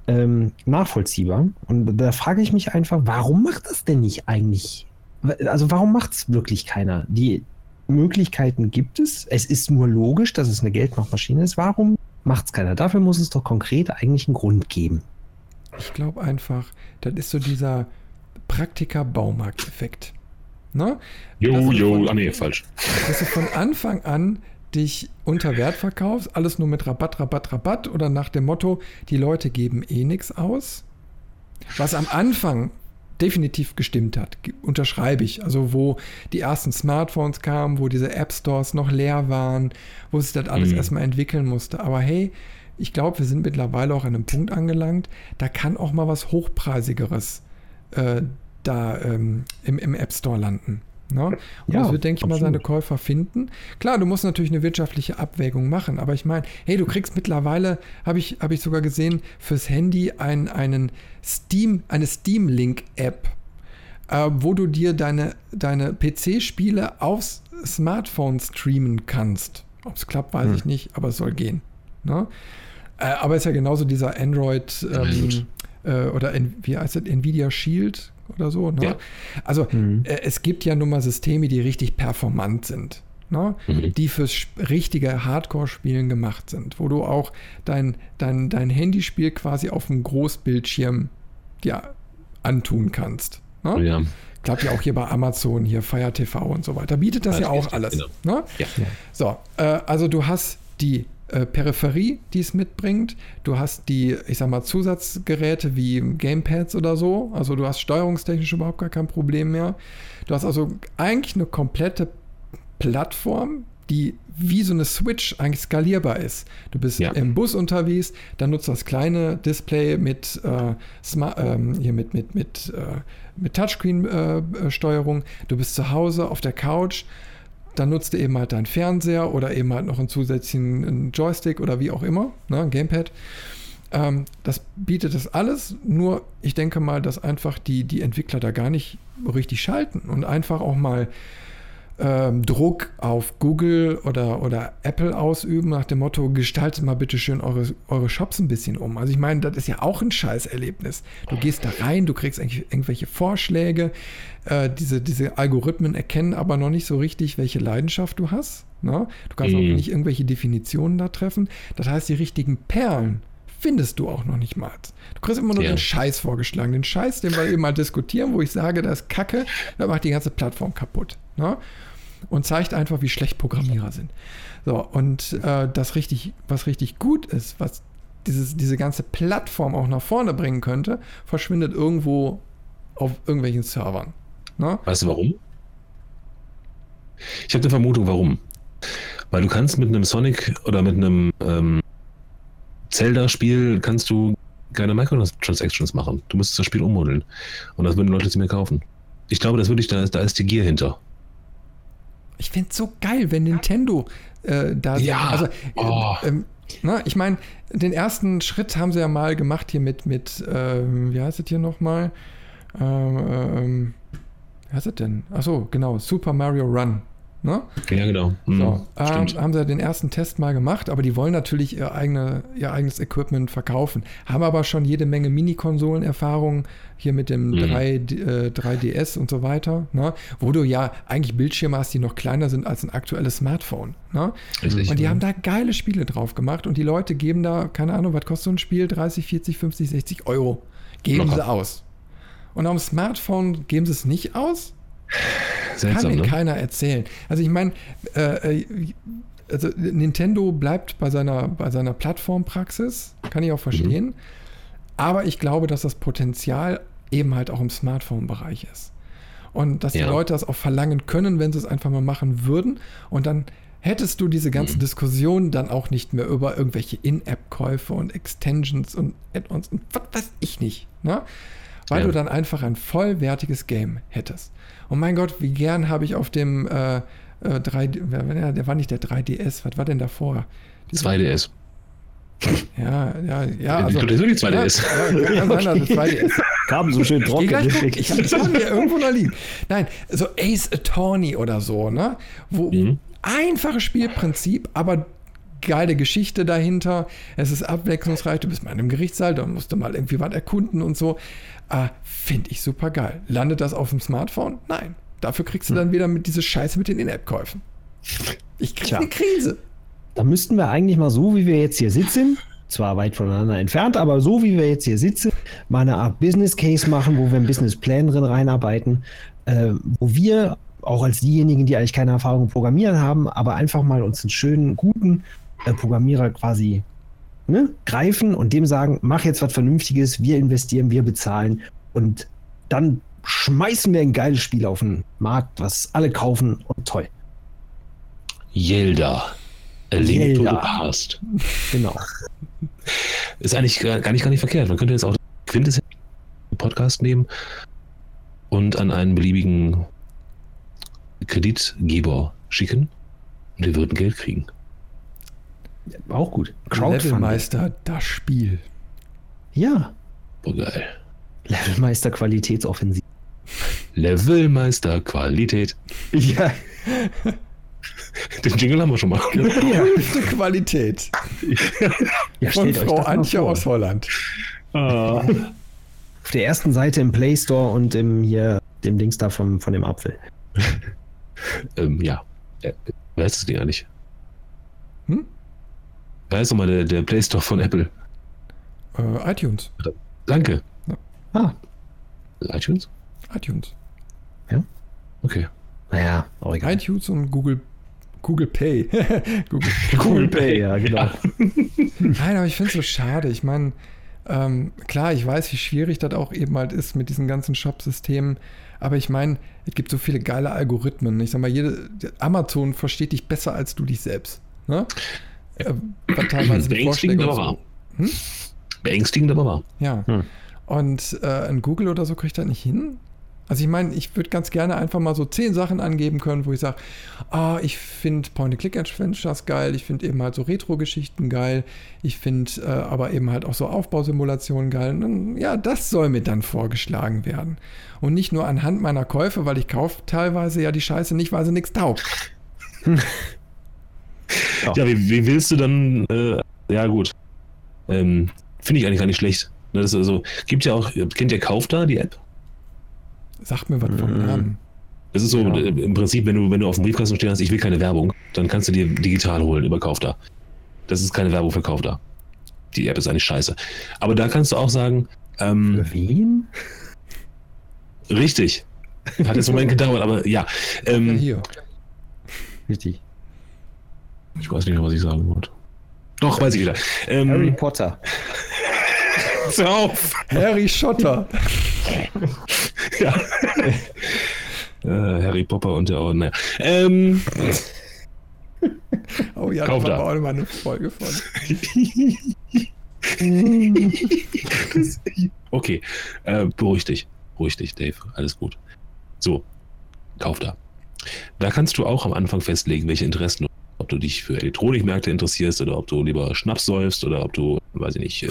ähm, nachvollziehbar. Und da frage ich mich einfach, warum macht das denn nicht eigentlich? Also warum macht es wirklich keiner? Die Möglichkeiten gibt es. Es ist nur logisch, dass es eine Geldmachmaschine ist. Warum macht es keiner. Dafür muss es doch konkret eigentlich einen Grund geben. Ich glaube einfach, das ist so dieser Praktiker-Baumarkt-Effekt. Ne? Jo, jo, ah nee, falsch. Dass du von Anfang an dich unter Wert verkaufst, alles nur mit Rabatt, Rabatt, Rabatt oder nach dem Motto, die Leute geben eh nichts aus. Was am Anfang definitiv gestimmt hat. Unterschreibe ich. Also wo die ersten Smartphones kamen, wo diese App Stores noch leer waren, wo sich das alles mhm. erstmal entwickeln musste. Aber hey, ich glaube, wir sind mittlerweile auch an einem Punkt angelangt, da kann auch mal was Hochpreisigeres äh, da ähm, im, im App Store landen. Ne? Und ja, das wird, denke ich absolut. mal, seine Käufer finden. Klar, du musst natürlich eine wirtschaftliche Abwägung machen, aber ich meine, hey, du kriegst mittlerweile, habe ich, hab ich sogar gesehen, fürs Handy ein, einen Steam, eine Steam-Link-App, äh, wo du dir deine, deine PC-Spiele aufs Smartphone streamen kannst. Ob es klappt, weiß hm. ich nicht, aber es soll gehen. Ne? Äh, aber es ist ja genauso dieser Android ähm, äh, oder wie heißt das, Nvidia Shield oder so. Ne? Ja. Also mhm. äh, es gibt ja nun mal Systeme, die richtig performant sind. Ne? Mhm. die fürs richtige Hardcore-Spielen gemacht sind, wo du auch dein, dein, dein Handyspiel quasi auf dem Großbildschirm ja, antun kannst. Ne? Ja. Klappt ja auch hier bei Amazon, hier Fire TV und so weiter. Bietet das, das ja auch alles. Genau. Ne? Ja. So, äh, also du hast die äh, Peripherie, die es mitbringt. Du hast die, ich sag mal, Zusatzgeräte wie Gamepads oder so. Also du hast steuerungstechnisch überhaupt gar kein Problem mehr. Du hast also eigentlich eine komplette Plattform, die wie so eine Switch eigentlich skalierbar ist. Du bist ja. im Bus unterwegs, dann nutzt das kleine Display mit, äh, Smart, ähm, hier mit, mit, mit, äh, mit Touchscreen-Steuerung. Äh, du bist zu Hause auf der Couch dann nutzt du eben halt deinen Fernseher oder eben halt noch einen zusätzlichen Joystick oder wie auch immer, ne, ein Gamepad. Ähm, das bietet das alles, nur ich denke mal, dass einfach die, die Entwickler da gar nicht richtig schalten und einfach auch mal ähm, Druck auf Google oder, oder Apple ausüben, nach dem Motto, gestaltet mal bitte schön eure, eure Shops ein bisschen um. Also ich meine, das ist ja auch ein Scheißerlebnis. Du gehst da rein, du kriegst eigentlich irgendwelche Vorschläge, äh, diese, diese Algorithmen erkennen aber noch nicht so richtig, welche Leidenschaft du hast. Ne? Du kannst mhm. auch nicht irgendwelche Definitionen da treffen. Das heißt, die richtigen Perlen findest du auch noch nicht mal. Du kriegst immer nur ja. den Scheiß vorgeschlagen. Den Scheiß, den wir eben mal diskutieren, wo ich sage, das ist Kacke, das macht die ganze Plattform kaputt. Ne? Und zeigt einfach, wie schlecht Programmierer sind. So, und äh, das richtig, was richtig gut ist, was dieses, diese ganze Plattform auch nach vorne bringen könnte, verschwindet irgendwo auf irgendwelchen Servern. Ne? Weißt du warum? Ich habe eine Vermutung, warum. Weil du kannst mit einem Sonic oder mit einem ähm, Zelda-Spiel kannst du keine Microtransactions machen. Du müsstest das Spiel ummodeln. Und das würden Leute zu mir kaufen. Ich glaube, das würde ich, da, da ist die Gier hinter. Ich finde es so geil, wenn Nintendo äh, da ja. Also, oh. ähm, na, ich meine, den ersten Schritt haben sie ja mal gemacht hier mit, mit ähm, wie heißt es hier nochmal? Ähm, ähm, wie heißt es denn? Achso, genau, Super Mario Run. Ne? Ja, genau. Mhm, so, äh, haben sie ja den ersten Test mal gemacht, aber die wollen natürlich ihr, eigene, ihr eigenes Equipment verkaufen. Haben aber schon jede Menge Mini-Konsolen-Erfahrungen hier mit dem mhm. 3, äh, 3DS und so weiter, ne? wo du ja eigentlich Bildschirme hast, die noch kleiner sind als ein aktuelles Smartphone. Ne? Richtig, und die ja. haben da geile Spiele drauf gemacht und die Leute geben da, keine Ahnung, was kostet so ein Spiel? 30, 40, 50, 60 Euro. Geben Locker. sie aus. Und dem Smartphone geben sie es nicht aus? Seltsam, Kann mir ne? keiner erzählen. Also ich meine, äh, äh, also Nintendo bleibt bei seiner, bei seiner Plattformpraxis, kann ich auch verstehen. Mhm. Aber ich glaube, dass das Potenzial eben halt auch im Smartphone-Bereich ist. Und dass ja. die Leute das auch verlangen können, wenn sie es einfach mal machen würden. Und dann hättest du diese ganze mhm. Diskussion dann auch nicht mehr über irgendwelche In-App-Käufe und Extensions und Add-ons und was weiß ich nicht. Ne? Weil ja. du dann einfach ein vollwertiges Game hättest. Und mein Gott, wie gern habe ich auf dem äh, äh, 3, der war nicht der 3DS, was war denn davor? 2DS. Ja, ja, ja. Also, das ist die 2DS. Ja, ja, kann sein, 2DS. Kam so schön trocken. Ich, ich, habe mir irgendwo noch liegen. Nein, so Ace Attorney oder so, ne? Wo mhm. einfaches Spielprinzip, aber geile Geschichte dahinter. Es ist abwechslungsreich. Du bist mal in einem Gerichtssaal, da musst du mal irgendwie was erkunden und so. Äh, Finde ich super geil. Landet das auf dem Smartphone? Nein. Dafür kriegst du hm. dann wieder mit diese Scheiße mit den In-App-Käufen. Ich krieg Tja. eine Krise. Da müssten wir eigentlich mal so, wie wir jetzt hier sitzen, zwar weit voneinander entfernt, aber so wie wir jetzt hier sitzen, mal eine Art Business Case machen, wo wir ein Business Plan drin reinarbeiten, äh, wo wir auch als diejenigen, die eigentlich keine Erfahrung Programmieren haben, aber einfach mal uns einen schönen, guten äh, Programmierer quasi ne, greifen und dem sagen, mach jetzt was Vernünftiges, wir investieren, wir bezahlen und dann schmeißen wir ein geiles Spiel auf den Markt, was alle kaufen und toll. Yelda. A Link to the Past. Genau. Ist eigentlich gar nicht, gar nicht verkehrt. Man könnte jetzt auch Quintessenz Podcast nehmen und an einen beliebigen Kreditgeber schicken und wir würden Geld kriegen. Auch gut. Levelmeister, das Spiel. Ja. Oh, geil. Levelmeister Qualitätsoffensiv. Levelmeister Qualität. Ja. Den Jingle haben wir schon mal. Ja, Qualität. Ja, Von Frau Antje aus Holland. Ah. Auf der ersten Seite im Play Store und im hier dem Dings da vom, von dem Apfel. ähm, ja. Äh, wer ist das Ding eigentlich? Hm? Wer ist nochmal der, der Play Store von Apple? Äh, iTunes. Danke. Ja. Ah. iTunes? iTunes. Ja. Okay. Naja, auch egal. iTunes und Google Google Pay. Google, Google Pay, ja, genau. Nein, aber ich finde es so schade. Ich meine, ähm, klar, ich weiß, wie schwierig das auch eben halt ist mit diesen ganzen Shop-Systemen. Aber ich meine, es gibt so viele geile Algorithmen. Ich sag mal, jede, Amazon versteht dich besser als du dich selbst. Ne? Äh, teilweise Beängstigend, aber wahr. Hm? Beängstigend, aber wahr. Ja. Hm. Und äh, ein Google oder so kriegt das nicht hin. Also ich meine, ich würde ganz gerne einfach mal so zehn Sachen angeben können, wo ich sage, ah, ich finde Point-and-Click-Adventures geil, ich finde eben halt so Retro-Geschichten geil, ich finde äh, aber eben halt auch so Aufbausimulationen geil. Und, ja, das soll mir dann vorgeschlagen werden. Und nicht nur anhand meiner Käufe, weil ich kaufe teilweise ja die Scheiße nicht, weil sie nichts taugt. ja, ja wie, wie, willst du dann, äh, ja gut, ähm, finde ich eigentlich gar nicht schlecht. Das ist also, gibt ja auch, kennt ihr Kauf da, die App? Sagt mir was vom mhm. Namen. Das ist so ja. im Prinzip, wenn du, wenn du auf dem Briefkasten stehen hast, ich will keine Werbung, dann kannst du dir digital holen über Kaufda. Das ist keine Werbung für Kaufda. Die App ist eigentlich scheiße. Aber da kannst du auch sagen. Ähm, für wen? Richtig. Hat jetzt einen Moment gedauert, aber ja. Ähm, ja hier. Richtig. Ich weiß nicht mehr, was ich sagen wollte. Doch, weiß ich wieder. Ähm, Harry Potter. Hör auf! Harry Schotter. ja. äh, Harry Popper und der Orden. Ähm, oh ja, Kauf da war auch mal eine Folge von. okay, äh, beruhig dich. Beruhig dich, Dave. Alles gut. So, kauf da. Da kannst du auch am Anfang festlegen, welche Interessen du ob du dich für Elektronikmärkte interessierst oder ob du lieber Schnaps säufst oder ob du, weiß ich nicht, äh,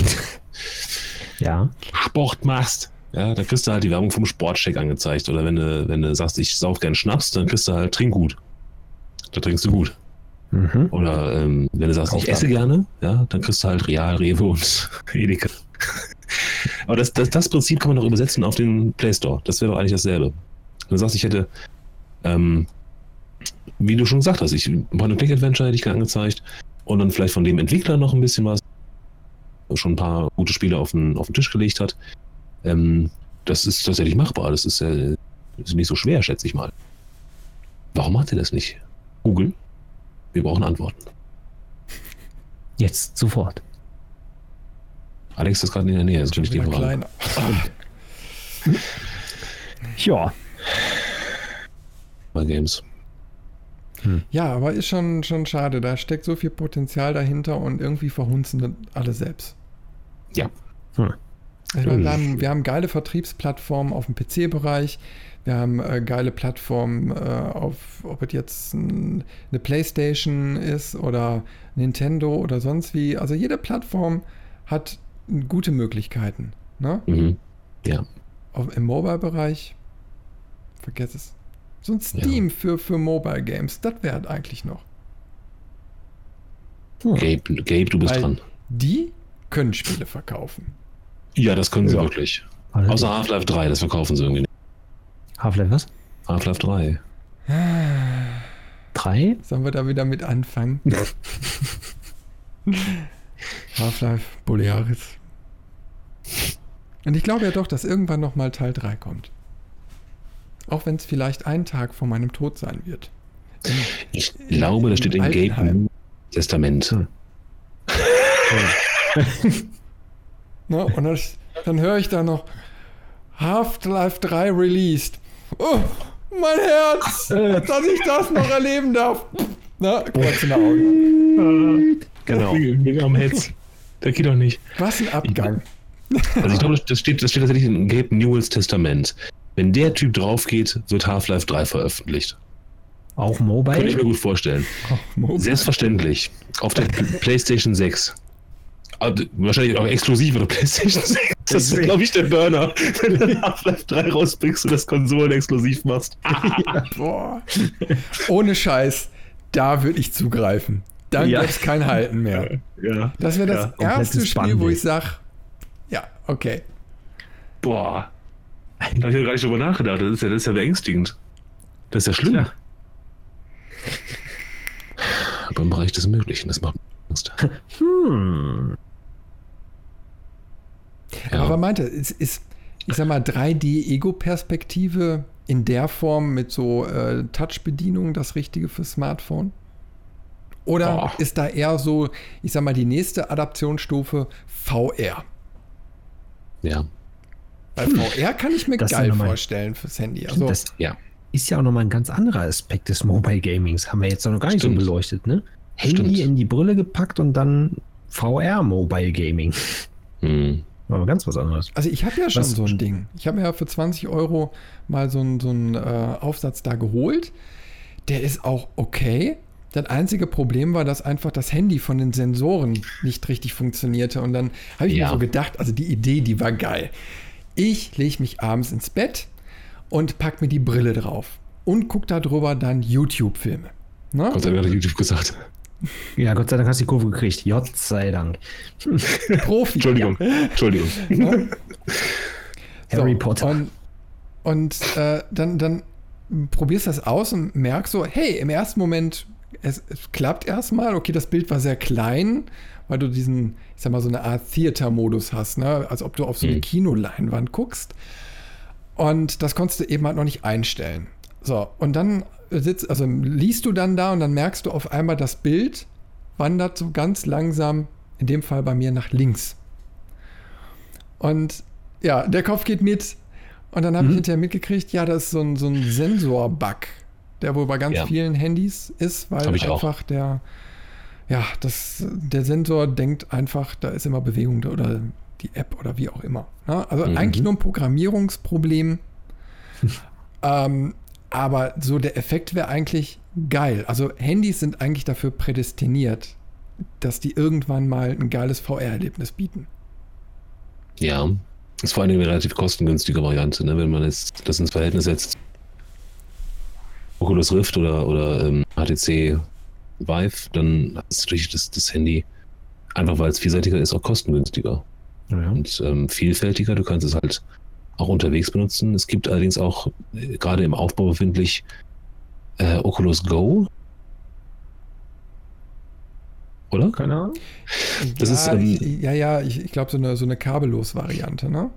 ja. Sport machst. Ja, dann kriegst du halt die Werbung vom Sportcheck angezeigt. Oder wenn du, wenn du sagst, ich sauf gern Schnaps, dann kriegst du halt Trinkgut. Da trinkst du gut. Mhm. Oder ähm, wenn du sagst, Kauf ich esse gerne, ja, dann kriegst du halt Real, Rewe und Edeka. Aber das, das, das Prinzip kann man doch übersetzen auf den Play Store. Das wäre doch eigentlich dasselbe. Wenn du sagst, ich hätte, ähm, wie du schon gesagt hast, ich Point Click Adventure hätte ich angezeigt und dann vielleicht von dem Entwickler noch ein bisschen was, schon ein paar gute Spiele auf den, auf den Tisch gelegt hat. Ähm, das ist tatsächlich machbar. Das ist, äh, ist nicht so schwer, schätze ich mal. Warum macht ihr das nicht? Google? Wir brauchen Antworten. Jetzt, sofort. Alex ist gerade in der Nähe, das finde ich die Frage. Ja. Bei Games. Hm. Ja, aber ist schon, schon schade. Da steckt so viel Potenzial dahinter und irgendwie verhunzen alle selbst. Ja. Hm. Meine, wir, haben, wir, haben, geile Vertriebsplattformen auf dem PC-Bereich. Wir haben äh, geile Plattformen äh, auf, ob es jetzt ein, eine PlayStation ist oder Nintendo oder sonst wie. Also jede Plattform hat gute Möglichkeiten. Ne? Mhm. Ja. Auf, Im Mobile-Bereich, vergiss es. So ein Steam ja. für, für Mobile Games, das wäre halt eigentlich noch. Hm. Gabe, Gabe, du bist Weil dran. Die können Spiele verkaufen. Ja, das können sie ja. wirklich. Alter. Außer Half-Life 3, das verkaufen sie irgendwie nicht. Half-Life was? Half-Life 3. 3? Sollen wir da wieder mit anfangen? Half-Life, Bolearis. Und ich glaube ja doch, dass irgendwann nochmal Teil 3 kommt. Auch wenn es vielleicht ein Tag vor meinem Tod sein wird. In, ich glaube, das steht im Gabe Testament. Hm. Na, und dann, dann höre ich da noch Half-Life 3 released. Oh, mein Herz, dass ich das noch erleben darf. Na, kurz in der Augen. Genau. Wegen am Hetz. Der geht doch nicht. Was ein Abgang. Also ich glaube, das steht, das steht tatsächlich in Gabe Newells Testament. Wenn der Typ drauf geht, wird Half-Life 3 veröffentlicht. Auch Mobile? Könnte ich mir gut vorstellen. Oh, Selbstverständlich. Auf der PlayStation 6. Also, wahrscheinlich auch exklusiv oder PlayStation 6. Das ist, glaube ich, der Burner, wenn du Half-Life 3 rausbringst und das Konsolen exklusiv machst. ja, boah. Ohne Scheiß, da würde ich zugreifen. Dann ja. gibt es kein Halten mehr. Ja. Das wäre das ja, erste Spiel, wo ich sage, ja, okay. Boah. Da habe ich ja gar nicht drüber nachgedacht. Das ist ja, das ist ja beängstigend. Das ist ja schlimm. Ja. Aber im Bereich des Möglichen, das macht Angst. Hm. Ja. Aber meinte, ist, ist, ich sag mal, 3D-Ego-Perspektive in der Form mit so äh, Touch-Bedienung das Richtige für Smartphone? Oder oh. ist da eher so, ich sag mal, die nächste Adaptionsstufe VR? Ja. Bei VR kann ich mir das geil vorstellen fürs Handy. Also, das ja. ist ja auch nochmal ein ganz anderer Aspekt des Mobile Gamings. Haben wir jetzt noch gar nicht Stimmt. so beleuchtet, ne? Handy Stimmt. in die Brille gepackt und dann VR Mobile Gaming. Hm. Aber ganz was anderes. Also ich habe ja schon was? so ein Ding. Ich habe ja für 20 Euro mal so einen so äh, Aufsatz da geholt. Der ist auch okay. Das einzige Problem war, dass einfach das Handy von den Sensoren nicht richtig funktionierte. Und dann habe ich ja. mir so gedacht, also die Idee, die war geil. Ich lege mich abends ins Bett und packe mir die Brille drauf und gucke darüber dann YouTube-Filme. Ne? Gott sei Dank hat YouTube gesagt. Ja, Gott sei Dank hast du die Kurve gekriegt. Gott sei Dank. Profi. Entschuldigung. Ja. Entschuldigung. Ne? Harry so, Potter. Und, und äh, dann, dann probierst du das aus und merkst so, hey, im ersten Moment, es, es klappt erstmal. Okay, das Bild war sehr klein weil du diesen, ich sag mal, so eine Art Theater-Modus hast, ne? als ob du auf so eine mhm. Kinoleinwand guckst. Und das konntest du eben halt noch nicht einstellen. So, und dann sitzt, also liest du dann da und dann merkst du auf einmal, das Bild wandert so ganz langsam, in dem Fall bei mir nach links. Und ja, der Kopf geht mit. Und dann habe mhm. ich hinterher mitgekriegt, ja, das ist so ein, so ein Sensor-Bug, der wohl bei ganz ja. vielen Handys ist, weil einfach auch. der ja, das, der Sensor denkt einfach, da ist immer Bewegung oder die App oder wie auch immer. Ne? Also mhm. eigentlich nur ein Programmierungsproblem. Ähm, aber so der Effekt wäre eigentlich geil. Also Handys sind eigentlich dafür prädestiniert, dass die irgendwann mal ein geiles VR-Erlebnis bieten. Ja, ist vor allem eine relativ kostengünstige Variante, ne? wenn man jetzt das ins Verhältnis setzt. Oculus Rift oder, oder ähm, HTC Vive, dann ist natürlich das, das Handy, einfach weil es vielseitiger ist, auch kostengünstiger. Ja. Und ähm, vielfältiger. Du kannst es halt auch unterwegs benutzen. Es gibt allerdings auch äh, gerade im Aufbau befindlich äh, Oculus Go. Oder? Keine Ahnung. Das ja, ist, ähm, ich, ja, ja, ich, ich glaube, so eine, so eine Kabellos-Variante, ne?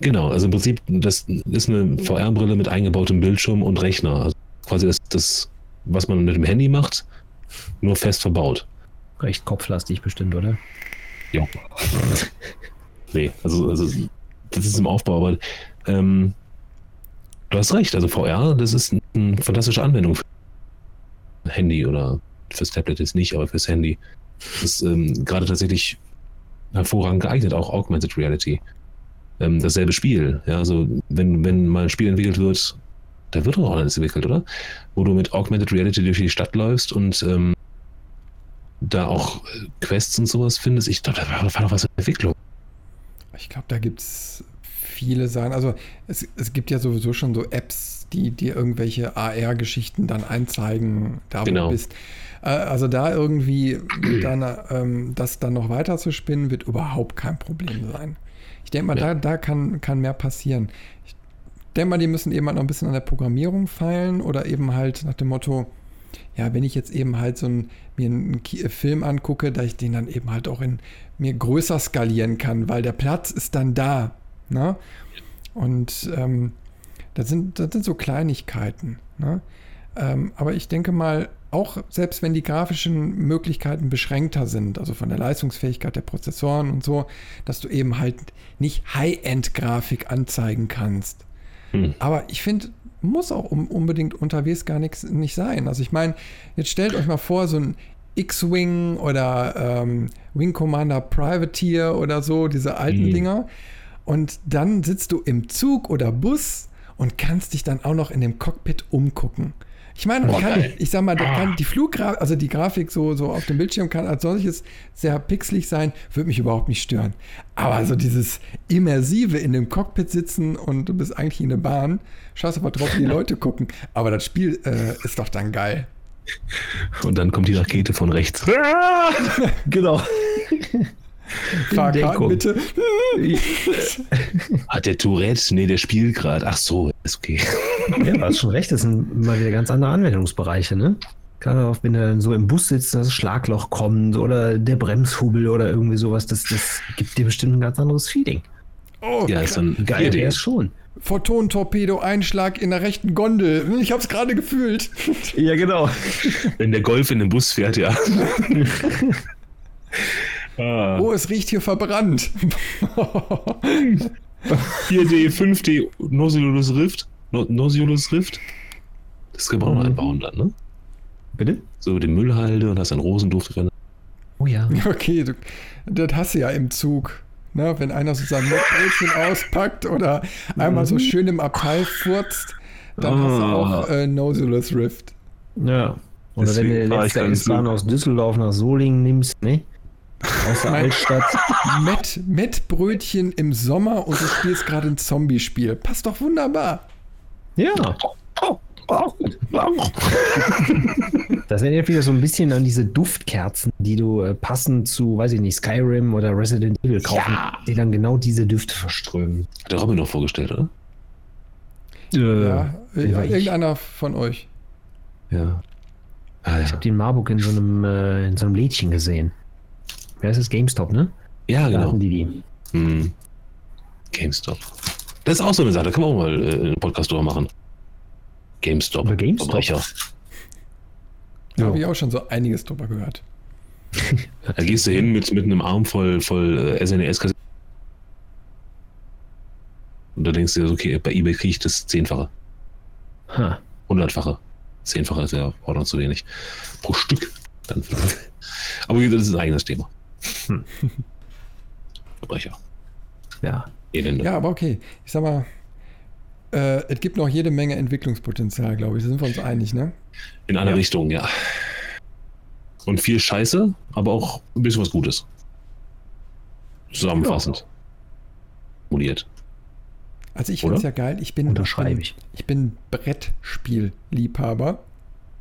Genau, also im Prinzip, das ist eine VR-Brille mit eingebautem Bildschirm und Rechner. Also quasi das, das, was man mit dem Handy macht, nur fest verbaut. Recht kopflastig bestimmt, oder? Ja. nee, also, also das ist im Aufbau, aber ähm, du hast recht, also VR, das ist eine fantastische Anwendung für Handy oder fürs Tablet ist nicht, aber fürs Handy. Das ist ähm, gerade tatsächlich hervorragend geeignet, auch Augmented Reality. Ähm, dasselbe Spiel, ja, also wenn, wenn mal ein Spiel entwickelt wird, da wird doch auch alles entwickelt, oder? Wo du mit Augmented Reality durch die Stadt läufst und ähm, da auch Quests und sowas findest. Ich glaube, da war, doch was in Entwicklung. Ich glaube, da gibt es viele Sachen. Also es, es gibt ja sowieso schon so Apps, die dir irgendwelche AR-Geschichten dann einzeigen, da wo genau. du bist. Äh, also da irgendwie dann, ähm, das dann noch weiter zu spinnen, wird überhaupt kein Problem sein. Ich denke mal, ja. da, da kann, kann mehr passieren. Ich denke mal, die müssen eben halt noch ein bisschen an der Programmierung feilen oder eben halt nach dem Motto, ja, wenn ich jetzt eben halt so ein, mir einen Film angucke, dass ich den dann eben halt auch in mir größer skalieren kann, weil der Platz ist dann da. Ne? Und ähm, das, sind, das sind so Kleinigkeiten. Ne? Ähm, aber ich denke mal, auch selbst wenn die grafischen Möglichkeiten beschränkter sind, also von der Leistungsfähigkeit der Prozessoren und so, dass du eben halt nicht High-End-Grafik anzeigen kannst. Hm. Aber ich finde, muss auch unbedingt unterwegs gar nichts nicht sein. Also ich meine, jetzt stellt euch mal vor, so ein X-Wing oder ähm, Wing Commander Privateer oder so, diese alten mhm. Dinger. Und dann sitzt du im Zug oder Bus und kannst dich dann auch noch in dem Cockpit umgucken. Ich meine, oh, kann, ich sag mal, ah. die Fluggrafik, also die Grafik so, so auf dem Bildschirm kann als solches sehr pixelig sein, würde mich überhaupt nicht stören. Aber so dieses Immersive in dem Cockpit sitzen und du bist eigentlich in der Bahn, schaust aber drauf, wie die Leute gucken. Aber das Spiel äh, ist doch dann geil. Und dann kommt die Rakete von rechts. genau. Fahrkarten bitte. Hat der Tourette? Nee, der spielt gerade. Ach so, ist okay. Ja, du hast schon recht, das sind mal wieder ganz andere Anwendungsbereiche, ne? Gerade auch wenn du so im Bus sitzt, das Schlagloch kommt oder der Bremshubel oder irgendwie sowas, das, das gibt dir bestimmt ein ganz anderes Feeling. Oh, ja, ist dann geil, der ist schon. Photon-Torpedo, Einschlag in der rechten Gondel. Ich hab's gerade gefühlt. Ja, genau. Wenn der Golf in den Bus fährt, ja. Ah. Oh, es riecht hier verbrannt. 4D, 5D, Nautilus Rift. Nautilus Rift. Das können wir mhm. mal einbauen dann, ne? Bitte? So den Müllhalde und hast einen Rosenduft drin. Oh ja. Okay, du, das hast du ja im Zug. Ne, wenn einer so sein Brötchen auspackt oder einmal so mhm. schön im Abteil furzt, dann ah. hast du auch äh, Nautilus Rift. Ja. Oder Deswegen wenn du den letzte S-Bahn aus Düsseldorf nach Solingen nimmst, ne? Aus der Altstadt. Met, Met Brötchen im Sommer und du spielst gerade ein Zombie-Spiel. Passt doch wunderbar. Ja. Das erinnert wieder so ein bisschen an diese Duftkerzen, die du äh, passend zu, weiß ich nicht, Skyrim oder Resident Evil kaufen, ja. die dann genau diese Düfte verströmen. Hat der Robin noch vorgestellt, oder? Äh, ja, ja irgendeiner von euch. Ja. Ah, ich habe den Marburg in so einem, äh, in so einem Lädchen gesehen. Wer ist das? GameStop, ne? Ja, genau. die die. Hm. GameStop. Das ist auch so eine Sache, da kann man auch mal äh, einen Podcast drüber machen. GameStop. Über GameStop. Verbrecher. Da ja. habe ich auch schon so einiges drüber gehört. da gehst du hin mit, mit einem Arm voll, voll äh, snes -Kasse. Und da denkst du dir, okay, bei eBay kriege ich das Zehnfache. Hundertfache. Zehnfache ist ja auch noch zu wenig. Pro Stück. Dann Aber das ist ein eigenes Thema. Hm. Verbrecher. Ja. Elende. Ja, aber okay. Ich sag mal, äh, es gibt noch jede Menge Entwicklungspotenzial, glaube ich. Da sind wir uns einig, ne? In alle ja. Richtungen, ja. Und viel Scheiße, aber auch ein bisschen was Gutes. Zusammenfassend. Ja. Moniert. Also ich finde es ja geil. Ich bin, Unterschreibe ich. ich bin Brettspielliebhaber.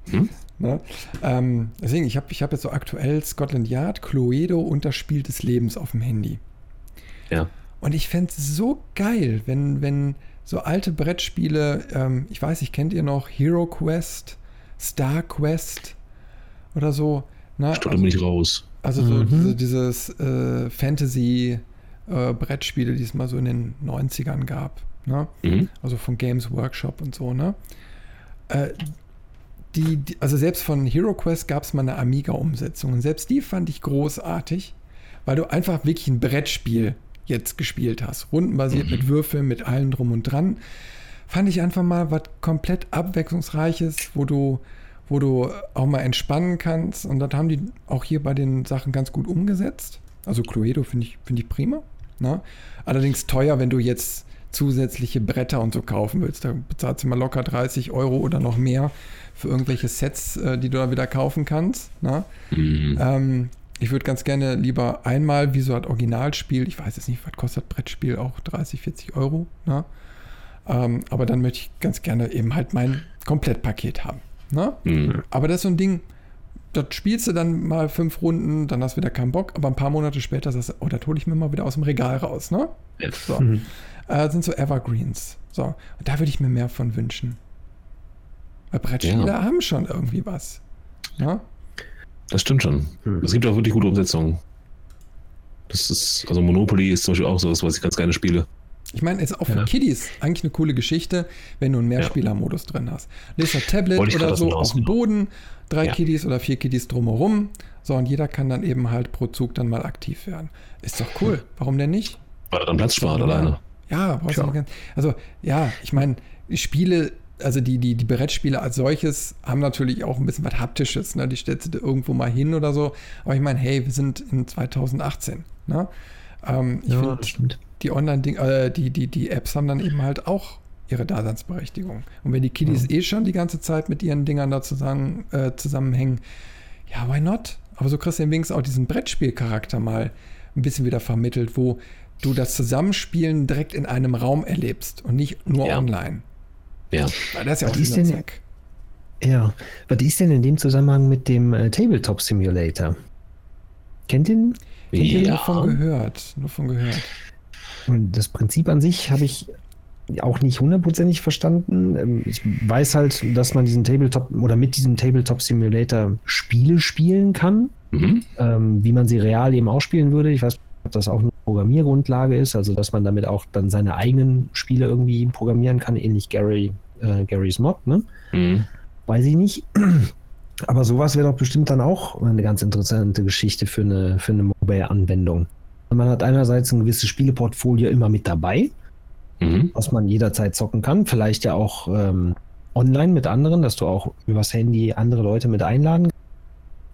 Hm? Ne? Ähm, deswegen, ich habe ich hab jetzt so aktuell Scotland Yard, Cluedo und das Spiel des Lebens auf dem Handy. Ja. Und ich fände es so geil, wenn, wenn so alte Brettspiele, ähm, ich weiß nicht, kennt ihr noch Hero Quest, Star Quest oder so? Ne? also, mich raus. Also so mhm. diese, dieses äh, Fantasy äh, Brettspiele, die es mal so in den 90ern gab. Ne? Mhm. Also von Games Workshop und so, ne? Äh, die, die, also selbst von Hero Quest gab es mal eine Amiga-Umsetzung. Und selbst die fand ich großartig, weil du einfach wirklich ein Brettspiel jetzt gespielt hast. Rundenbasiert mhm. mit Würfeln, mit allem drum und dran. Fand ich einfach mal was komplett Abwechslungsreiches, wo du, wo du auch mal entspannen kannst. Und das haben die auch hier bei den Sachen ganz gut umgesetzt. Also Cluedo finde ich, find ich prima. Ne? Allerdings teuer, wenn du jetzt zusätzliche Bretter und so kaufen willst. Da bezahlst du mal locker 30 Euro oder noch mehr für irgendwelche Sets, äh, die du da wieder kaufen kannst. Ne? Mhm. Ähm, ich würde ganz gerne lieber einmal wie so ein Originalspiel, ich weiß jetzt nicht, was kostet Brettspiel, auch 30, 40 Euro. Ne? Ähm, aber dann möchte ich ganz gerne eben halt mein Komplettpaket haben. Ne? Mhm. Aber das ist so ein Ding, das spielst du dann mal fünf Runden, dann hast du wieder keinen Bock, aber ein paar Monate später sagst du, oh, das hole ich mir mal wieder aus dem Regal raus. Ne? So. Mhm. Äh, sind so Evergreens. So. Und da würde ich mir mehr von wünschen. Weil Brettspiele ja. haben schon irgendwie was. Ja? Das stimmt schon. Hm. Es gibt auch wirklich gute Umsetzungen. Das ist, also Monopoly ist zum Beispiel auch so was, was ich ganz gerne spiele. Ich meine, es ist auch für ja. Kiddies eigentlich eine coole Geschichte, wenn du einen Mehrspielermodus drin hast. Ein Tablet oder so auf dem Boden, drei ja. Kiddies oder vier Kiddies drumherum. So, und jeder kann dann eben halt pro Zug dann mal aktiv werden. Ist doch cool. Warum denn nicht? Weil er dann Platz spart alleine. Ja, brauchst du nicht. Also, ja, ich meine, Spiele also die, die, die Brettspiele als solches haben natürlich auch ein bisschen was Haptisches. Ne? Die stellst du irgendwo mal hin oder so. Aber ich meine, hey, wir sind in 2018. Ne? Ähm, ich ja, finde, die Online-Ding, äh, die, die, die Apps haben dann eben halt auch ihre Daseinsberechtigung. Und wenn die Kiddies ja. eh schon die ganze Zeit mit ihren Dingern da zusammen, äh, zusammenhängen, ja, why not? Aber so kriegst du wenigstens auch diesen Brettspielcharakter mal ein bisschen wieder vermittelt, wo du das Zusammenspielen direkt in einem Raum erlebst und nicht nur ja. online. Ja. Weil das ist ja auch ist denn, Ja. Was ist denn in dem Zusammenhang mit dem äh, Tabletop Simulator? Kennt ihr den? Kennt ja. ihr nur von gehört? Nur von gehört. Und das Prinzip an sich habe ich auch nicht hundertprozentig verstanden. Ähm, ich weiß halt, dass man diesen Tabletop oder mit diesem Tabletop Simulator Spiele spielen kann, mhm. ähm, wie man sie real eben auch spielen würde. Ich weiß, ob das auch eine Programmiergrundlage ist, also dass man damit auch dann seine eigenen Spiele irgendwie programmieren kann, ähnlich Gary, äh, Garys Mod, ne? Mhm. Weiß ich nicht. Aber sowas wäre doch bestimmt dann auch eine ganz interessante Geschichte für eine, für eine Mobile-Anwendung. Man hat einerseits ein gewisses Spieleportfolio immer mit dabei, mhm. was man jederzeit zocken kann. Vielleicht ja auch ähm, online mit anderen, dass du auch übers Handy andere Leute mit einladen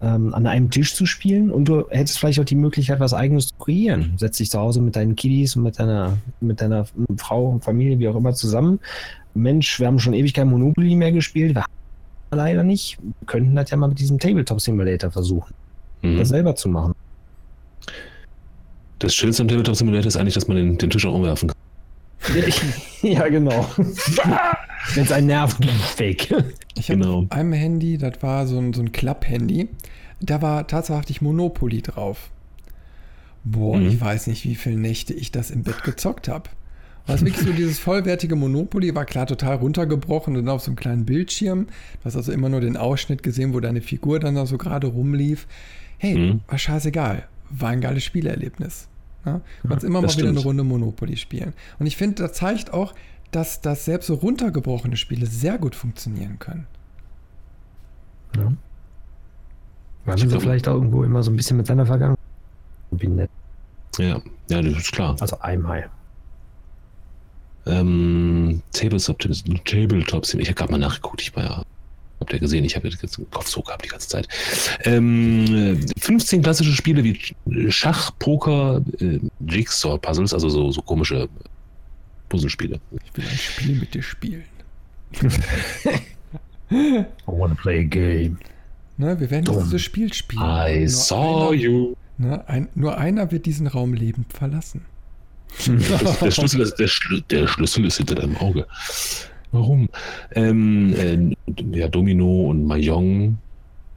ähm, an einem Tisch zu spielen und du hättest vielleicht auch die Möglichkeit, was Eigenes zu kreieren. Setz dich zu Hause mit deinen Kiddies und mit deiner, mit deiner Frau, Familie, wie auch immer zusammen. Mensch, wir haben schon ewig kein Monopoly mehr gespielt. Wir haben leider nicht. Wir könnten das ja mal mit diesem Tabletop Simulator versuchen, mhm. das selber zu machen. Das Schönste am Tabletop Simulator ist eigentlich, dass man den, den Tisch auch umwerfen kann. ja, genau. Wenn es einen nervt, fake. Ich habe genau. auf einem Handy, das war so ein, so ein Klapp-Handy, da war tatsächlich Monopoly drauf. Boah, mhm. ich weiß nicht, wie viele Nächte ich das im Bett gezockt habe. Was wirklich so dieses vollwertige Monopoly war klar total runtergebrochen und auf so einem kleinen Bildschirm. Du hast also immer nur den Ausschnitt gesehen, wo deine Figur dann da so gerade rumlief. Hey, mhm. war scheißegal. War ein geiles Spielerlebnis. Ja? Du kannst ja, immer mal stimmt. wieder eine Runde Monopoly spielen. Und ich finde, das zeigt auch, dass, dass selbst so runtergebrochene Spiele sehr gut funktionieren können. Ja. Weil man vielleicht auch irgendwo immer so ein bisschen mit seiner Vergangenheit verbindet. Ja, ja, das ist klar. Also einmal. Ähm, Tabletop, Tabletop, ich habe gerade mal nachgeguckt, ich war ja Habt ihr gesehen, ich habe jetzt einen Kopf so gehabt die ganze Zeit. Ähm, 15 klassische Spiele wie Schach, Poker, äh, Jigsaw-Puzzles, also so, so komische Puzzlespiele. Ich will ein Spiel mit dir spielen. I wanna play a game. Ne, wir werden Dumm. dieses Spiel spielen. I nur saw einer, you. Ne, ein, nur einer wird diesen Raum lebend verlassen. Das, der, Schlüssel ist, der, Schl der, Schlüssel ist hinter deinem Auge. Warum? Ähm, äh, ja, Domino und Mahjong.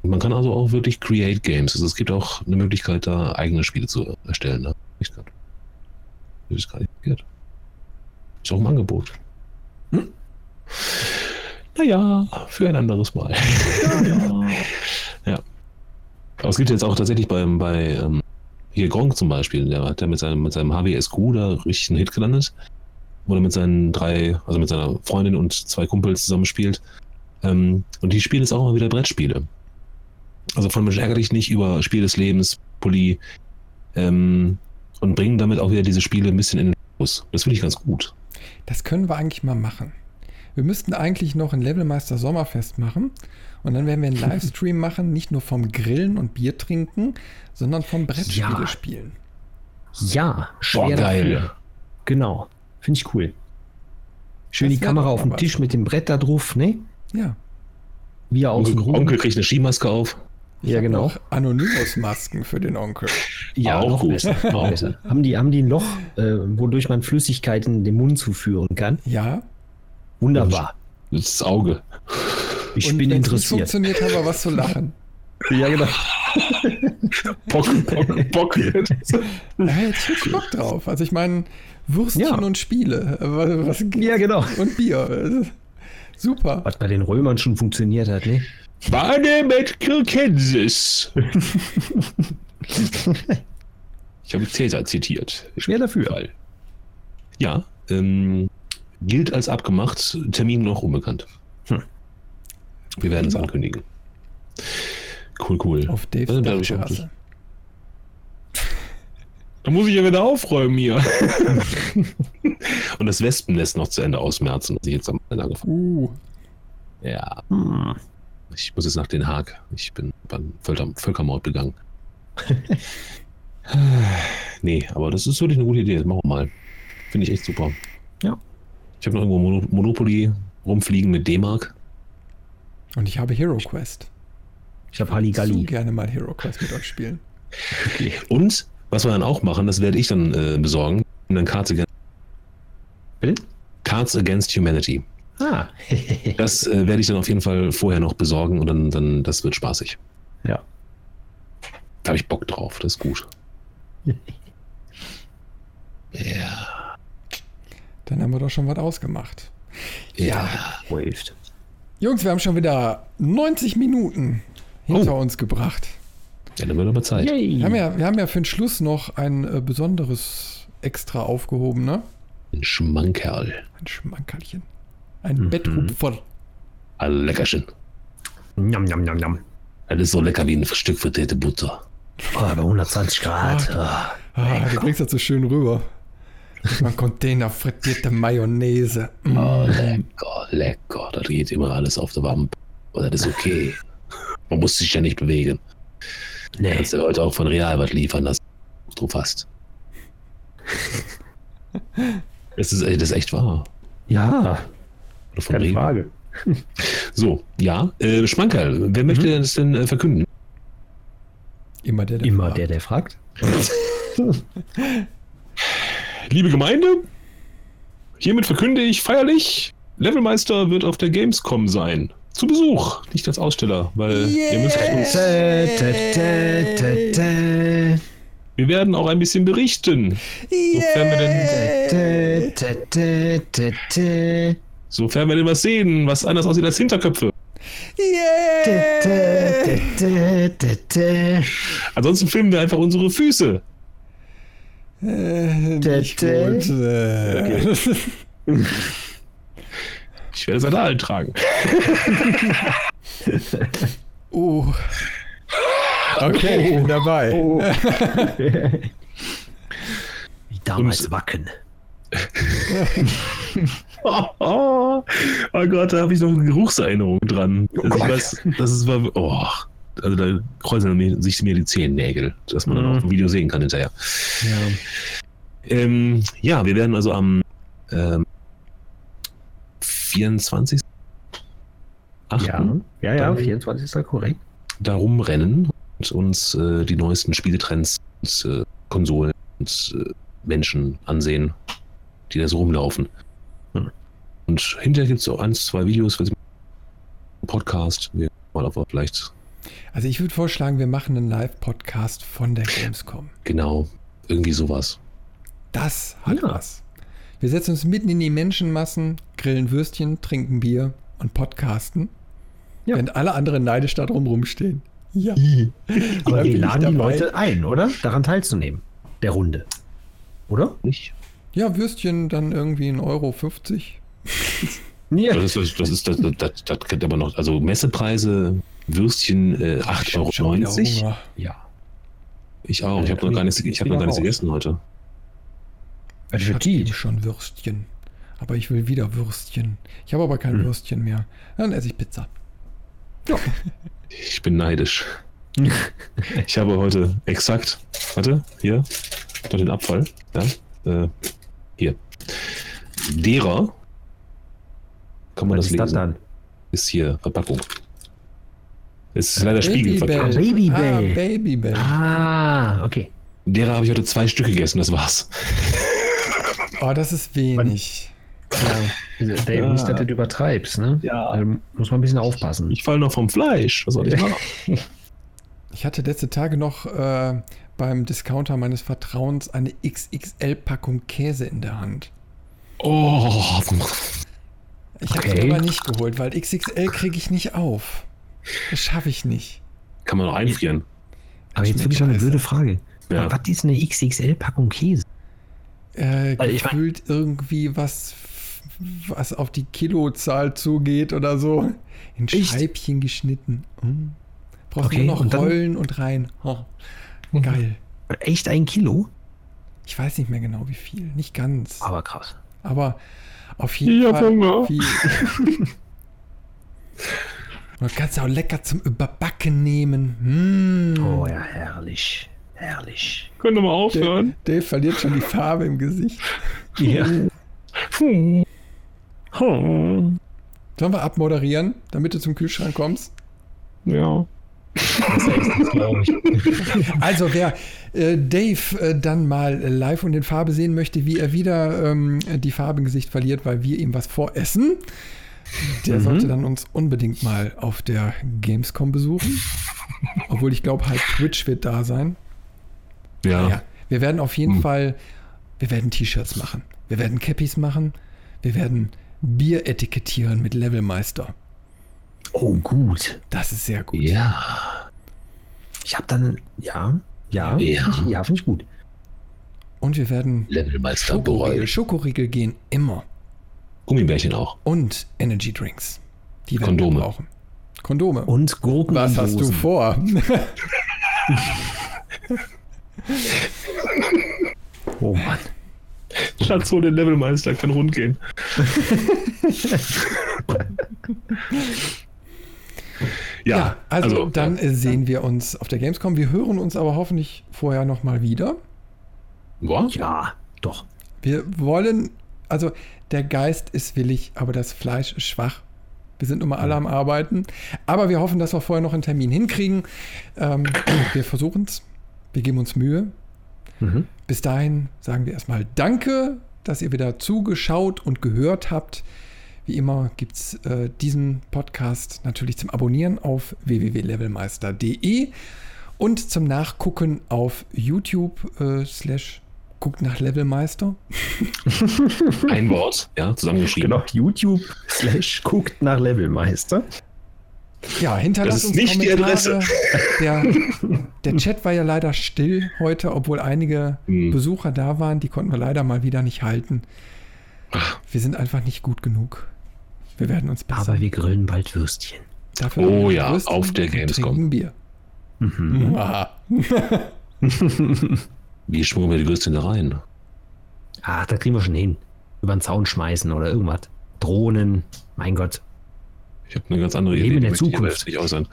Man kann also auch wirklich Create Games. Also es gibt auch eine Möglichkeit, da eigene Spiele zu erstellen. Ne? Ich kann. Das ist gar nicht verkehrt. Ist auch im Angebot. Hm? Naja, für ein anderes Mal. Ja, ja. Aber es gibt jetzt auch tatsächlich beim, bei ähm, hier Gronk zum Beispiel, der hat ja mit seinem, mit seinem HWSQ da richtig einen Hit gelandet. Wo er mit seinen drei, also mit seiner Freundin und zwei Kumpels zusammenspielt. Ähm, und die spielen jetzt auch immer wieder Brettspiele. Also von Mensch ärger dich nicht über Spiel des Lebens, Pulli, ähm, und bringen damit auch wieder diese Spiele ein bisschen in den Fokus. Das finde ich ganz gut. Das können wir eigentlich mal machen. Wir müssten eigentlich noch ein Levelmeister Sommerfest machen. Und dann werden wir einen Livestream machen, nicht nur vom Grillen und Bier trinken, sondern vom Brettspiele ja. spielen. Ja, schwer Boah, geil. Dafür. Genau. Finde ich cool. Schön das die Kamera auf dem Tisch mit dem Brett da drauf, ne? Ja. Wie er außen Onkel, Onkel kriegt eine Skimaske auf. Ich ja, genau. Anonymous-Masken für den Onkel. Ja, auch gut. Besser. Auch besser. Haben, die, haben die ein Loch, äh, wodurch man Flüssigkeiten dem Mund zuführen kann? Ja. Wunderbar. Das ist das Auge. Ich Und bin interessiert. funktioniert, haben wir was zu lachen. Ja, genau. Bock, Bock, Bock. Da hätte ich Bock drauf. Also ich meine, Würstchen ja. und Spiele. Was, ja, genau. Und Bier. Super. Was bei den Römern schon funktioniert hat, ne? Bade mit Kansas. ich habe Cäsar zitiert. Schwer dafür. Ja, ähm, gilt als abgemacht, Termin noch unbekannt. Hm. Wir werden es ankündigen. Cool, cool. Auf Dave also, da muss ich ja wieder aufräumen hier. Und das Wespennest noch zu Ende ausmerzen, was ich jetzt am Ende angefangen Uh. Ja. Hm. Ich muss jetzt nach Den Haag. Ich bin beim Völker Völkermord begangen. nee, aber das ist wirklich eine gute Idee. Das machen wir mal. Finde ich echt super. Ja. Ich habe noch irgendwo Monopoly rumfliegen mit D-Mark. Und ich habe Hero Quest. Ich habe Halligalli. Ich gerne mal Hero Quest mit euch spielen. Okay. Und was wir dann auch machen, das werde ich dann äh, besorgen. Und dann Cards Against. Bitte? Cards Against Humanity. Ah. das äh, werde ich dann auf jeden Fall vorher noch besorgen und dann, dann das wird spaßig. Ja. Da habe ich Bock drauf, das ist gut. ja. Dann haben wir doch schon was ausgemacht. Ja. ja. Jungs, wir haben schon wieder 90 Minuten hinter oh. uns gebracht. Ja, dann wird aber Zeit. Wir haben, ja, wir haben ja für den Schluss noch ein äh, besonderes Extra aufgehoben, ne? Ein Schmankerl. Ein Schmankerlchen. Ein mhm. Betthupfer. Ein Leckerchen. Njam, njam, njam, njam. Das ist so lecker wie ein Stück frittierte Butter. Oh, bei 120 Grad. Ah, oh, ah, du bringst das so schön rüber. Ein Container frittierte Mayonnaise. Mm. Oh, lecker, lecker. Da geht immer alles auf der Wampe. Aber das ist okay. Man muss sich ja nicht bewegen. Nee. Kannst du heute auch von Real was liefern lassen. Du fast. das, ist, das ist echt wahr. Ja. Oder von Keine Rewe. Frage. So, ja. Äh, Schmankerl, wer mhm. möchte das denn äh, verkünden? Immer der, der Immer fragt. der, der fragt. Liebe Gemeinde, hiermit verkünde ich feierlich, Levelmeister wird auf der Gamescom sein. Zu Besuch, nicht als Aussteller, weil yeah. ihr müsst uns. Wir werden auch ein bisschen berichten. Sofern wir denn, sofern wir denn was sehen, was anders aussieht als Hinterköpfe. Yeah. Ansonsten filmen wir einfach unsere Füße. Äh, nicht gut. Äh. Okay. Ich werde Sandalen tragen. uh. Okay, ich bin dabei. Oh. Wie damals Und, Wacken. Oh, oh, oh, Gott, da habe ich noch eine Geruchserinnerung dran. Oh also ich weiß, das ist war, oh, also da kreuzen sich mir die Zehennägel, dass man mhm. dann auch ein Video sehen kann hinterher. Ja, ähm, ja wir werden also am ähm, 24. Ja, ja, ja, 24. korrekt. Da rumrennen und uns äh, die neuesten Spieletrends und äh, Konsolen und äh, Menschen ansehen, die da so rumlaufen. Und hinterher gibt es auch eins, zwei Videos, Podcast. Wir mal auf vielleicht. Also ich würde vorschlagen, wir machen einen Live-Podcast von der Gamescom. Genau, irgendwie sowas. Das hat ja. was. Wir setzen uns mitten in die Menschenmassen, grillen Würstchen, trinken Bier und podcasten. Ja. Während alle anderen neidisch da drum rumstehen. Ja. Aber wir laden die Leute ein, oder? Daran teilzunehmen. Der Runde. Oder? Nicht? Ja, Würstchen dann irgendwie 1,50 Euro. 50. Ja. Das ist, das ist, das, das, das kennt aber noch, also Messepreise, Würstchen äh, 8,90 Euro. Ja. Ich auch. Ich habe noch gar nichts, ich habe noch gar nichts gegessen heute. Ich hatte schon Würstchen. Aber ich will wieder Würstchen. Ich habe aber kein hm. Würstchen mehr. Dann esse ich Pizza. Ja. Ich bin neidisch. ich habe heute exakt, warte, hier, noch den Abfall. Ja, äh, hier. Derer kann man Was das lesen? Das dann? Ist hier Verpackung. Es ist leider Spiegelverpackung. Babybell. Ah, Babybell. Ah, okay. Derer habe ich heute zwei Stück gegessen, das war's. Oh, das ist wenig. Ja, Dave, ja. nicht, dass du übertreibst, ne? Ja. Also muss man ein bisschen aufpassen. Ich falle noch vom Fleisch. Was soll ich machen? Ich hatte letzte Tage noch äh, beim Discounter meines Vertrauens eine XXL-Packung Käse in der Hand. Oh. Ich habe okay. aber nicht geholt, weil XXL kriege ich nicht auf. Das schaffe ich nicht. Kann man noch einfrieren. Aber jetzt wirklich eine blöde Frage. Ja. Was ist eine XXL-Packung Käse? Äh, gefühlt irgendwie was, was auf die Kilozahl zugeht oder so. In Echt? Scheibchen geschnitten. Hm. Brauchst okay, nur noch und rollen und rein. Oh. Geil. Echt ein Kilo? Ich weiß nicht mehr genau wie viel. Nicht ganz. Aber krass. Aber auf jeden ich Fall. Hunger. Viel. Man kann es auch lecker zum Überbacken nehmen. Mm. Oh ja, herrlich. Herrlich. Können wir mal aufhören? Dave, Dave verliert schon die Farbe im Gesicht. Ja. Sollen wir abmoderieren, damit du zum Kühlschrank kommst? Ja. also wer äh, Dave äh, dann mal live und in Farbe sehen möchte, wie er wieder ähm, die Farbe im Gesicht verliert, weil wir ihm was voressen, der mhm. sollte dann uns unbedingt mal auf der Gamescom besuchen. Obwohl ich glaube, halt Twitch wird da sein. Ja. Naja, wir werden auf jeden mhm. Fall, wir werden T-Shirts machen. Wir werden Cappies machen. Wir werden Bier etikettieren mit Levelmeister. Oh, gut. Das ist sehr gut. Ja. Ich habe dann, ja, ja, ja, ja finde ich gut. Und wir werden Levelmeister Schokoriegel, Schokoriegel gehen immer. Gummibärchen auch. Und Energy Drinks. Die werden Kondome. wir brauchen. Kondome. Und Gurken. Was hast du vor? oh Mann. Schatz, hol den Levelmeister, kann rund gehen. ja, ja, also, also dann ja. sehen wir uns auf der Gamescom. Wir hören uns aber hoffentlich vorher nochmal wieder. Was? Ja, doch. Wir wollen, also der Geist ist willig, aber das Fleisch ist schwach. Wir sind immer alle am Arbeiten. Aber wir hoffen, dass wir vorher noch einen Termin hinkriegen. Ähm, wir versuchen es. Wir geben uns Mühe. Mhm. Bis dahin sagen wir erstmal Danke, dass ihr wieder zugeschaut und gehört habt. Wie immer gibt es äh, diesen Podcast natürlich zum Abonnieren auf www.levelmeister.de und zum Nachgucken auf YouTube äh, slash guckt nach Levelmeister. Ein Wort, ja, zusammengeschrieben. Genau, YouTube slash guckt nach Levelmeister. Ja, hinterlasst uns nicht Kommentare. die Adresse. Der, der, Chat war ja leider still heute, obwohl einige hm. Besucher da waren. Die konnten wir leider mal wieder nicht halten. Wir sind einfach nicht gut genug. Wir werden uns besser. Aber wir grillen bald Würstchen. Dafür oh ja, Würstchen auf der Gamescom. Bier. Mhm. Wie schmuggeln wir die Würstchen da rein? Ach, da kriegen wir schon hin. Über den Zaun schmeißen oder irgendwas. Drohnen. Mein Gott. Ich habe eine ganz andere Idee. Leben in der Zukunft. Nicht äußern.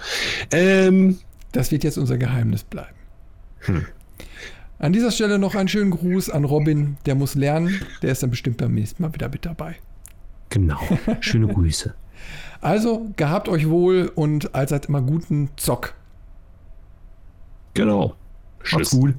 Ähm, das wird jetzt unser Geheimnis bleiben. Hm. An dieser Stelle noch einen schönen Gruß an Robin. Der muss lernen. Der ist dann bestimmt beim nächsten Mal wieder mit dabei. Genau. Schöne Grüße. Also gehabt euch wohl und allzeit immer guten Zock. Genau. Tschüss. Macht's gut.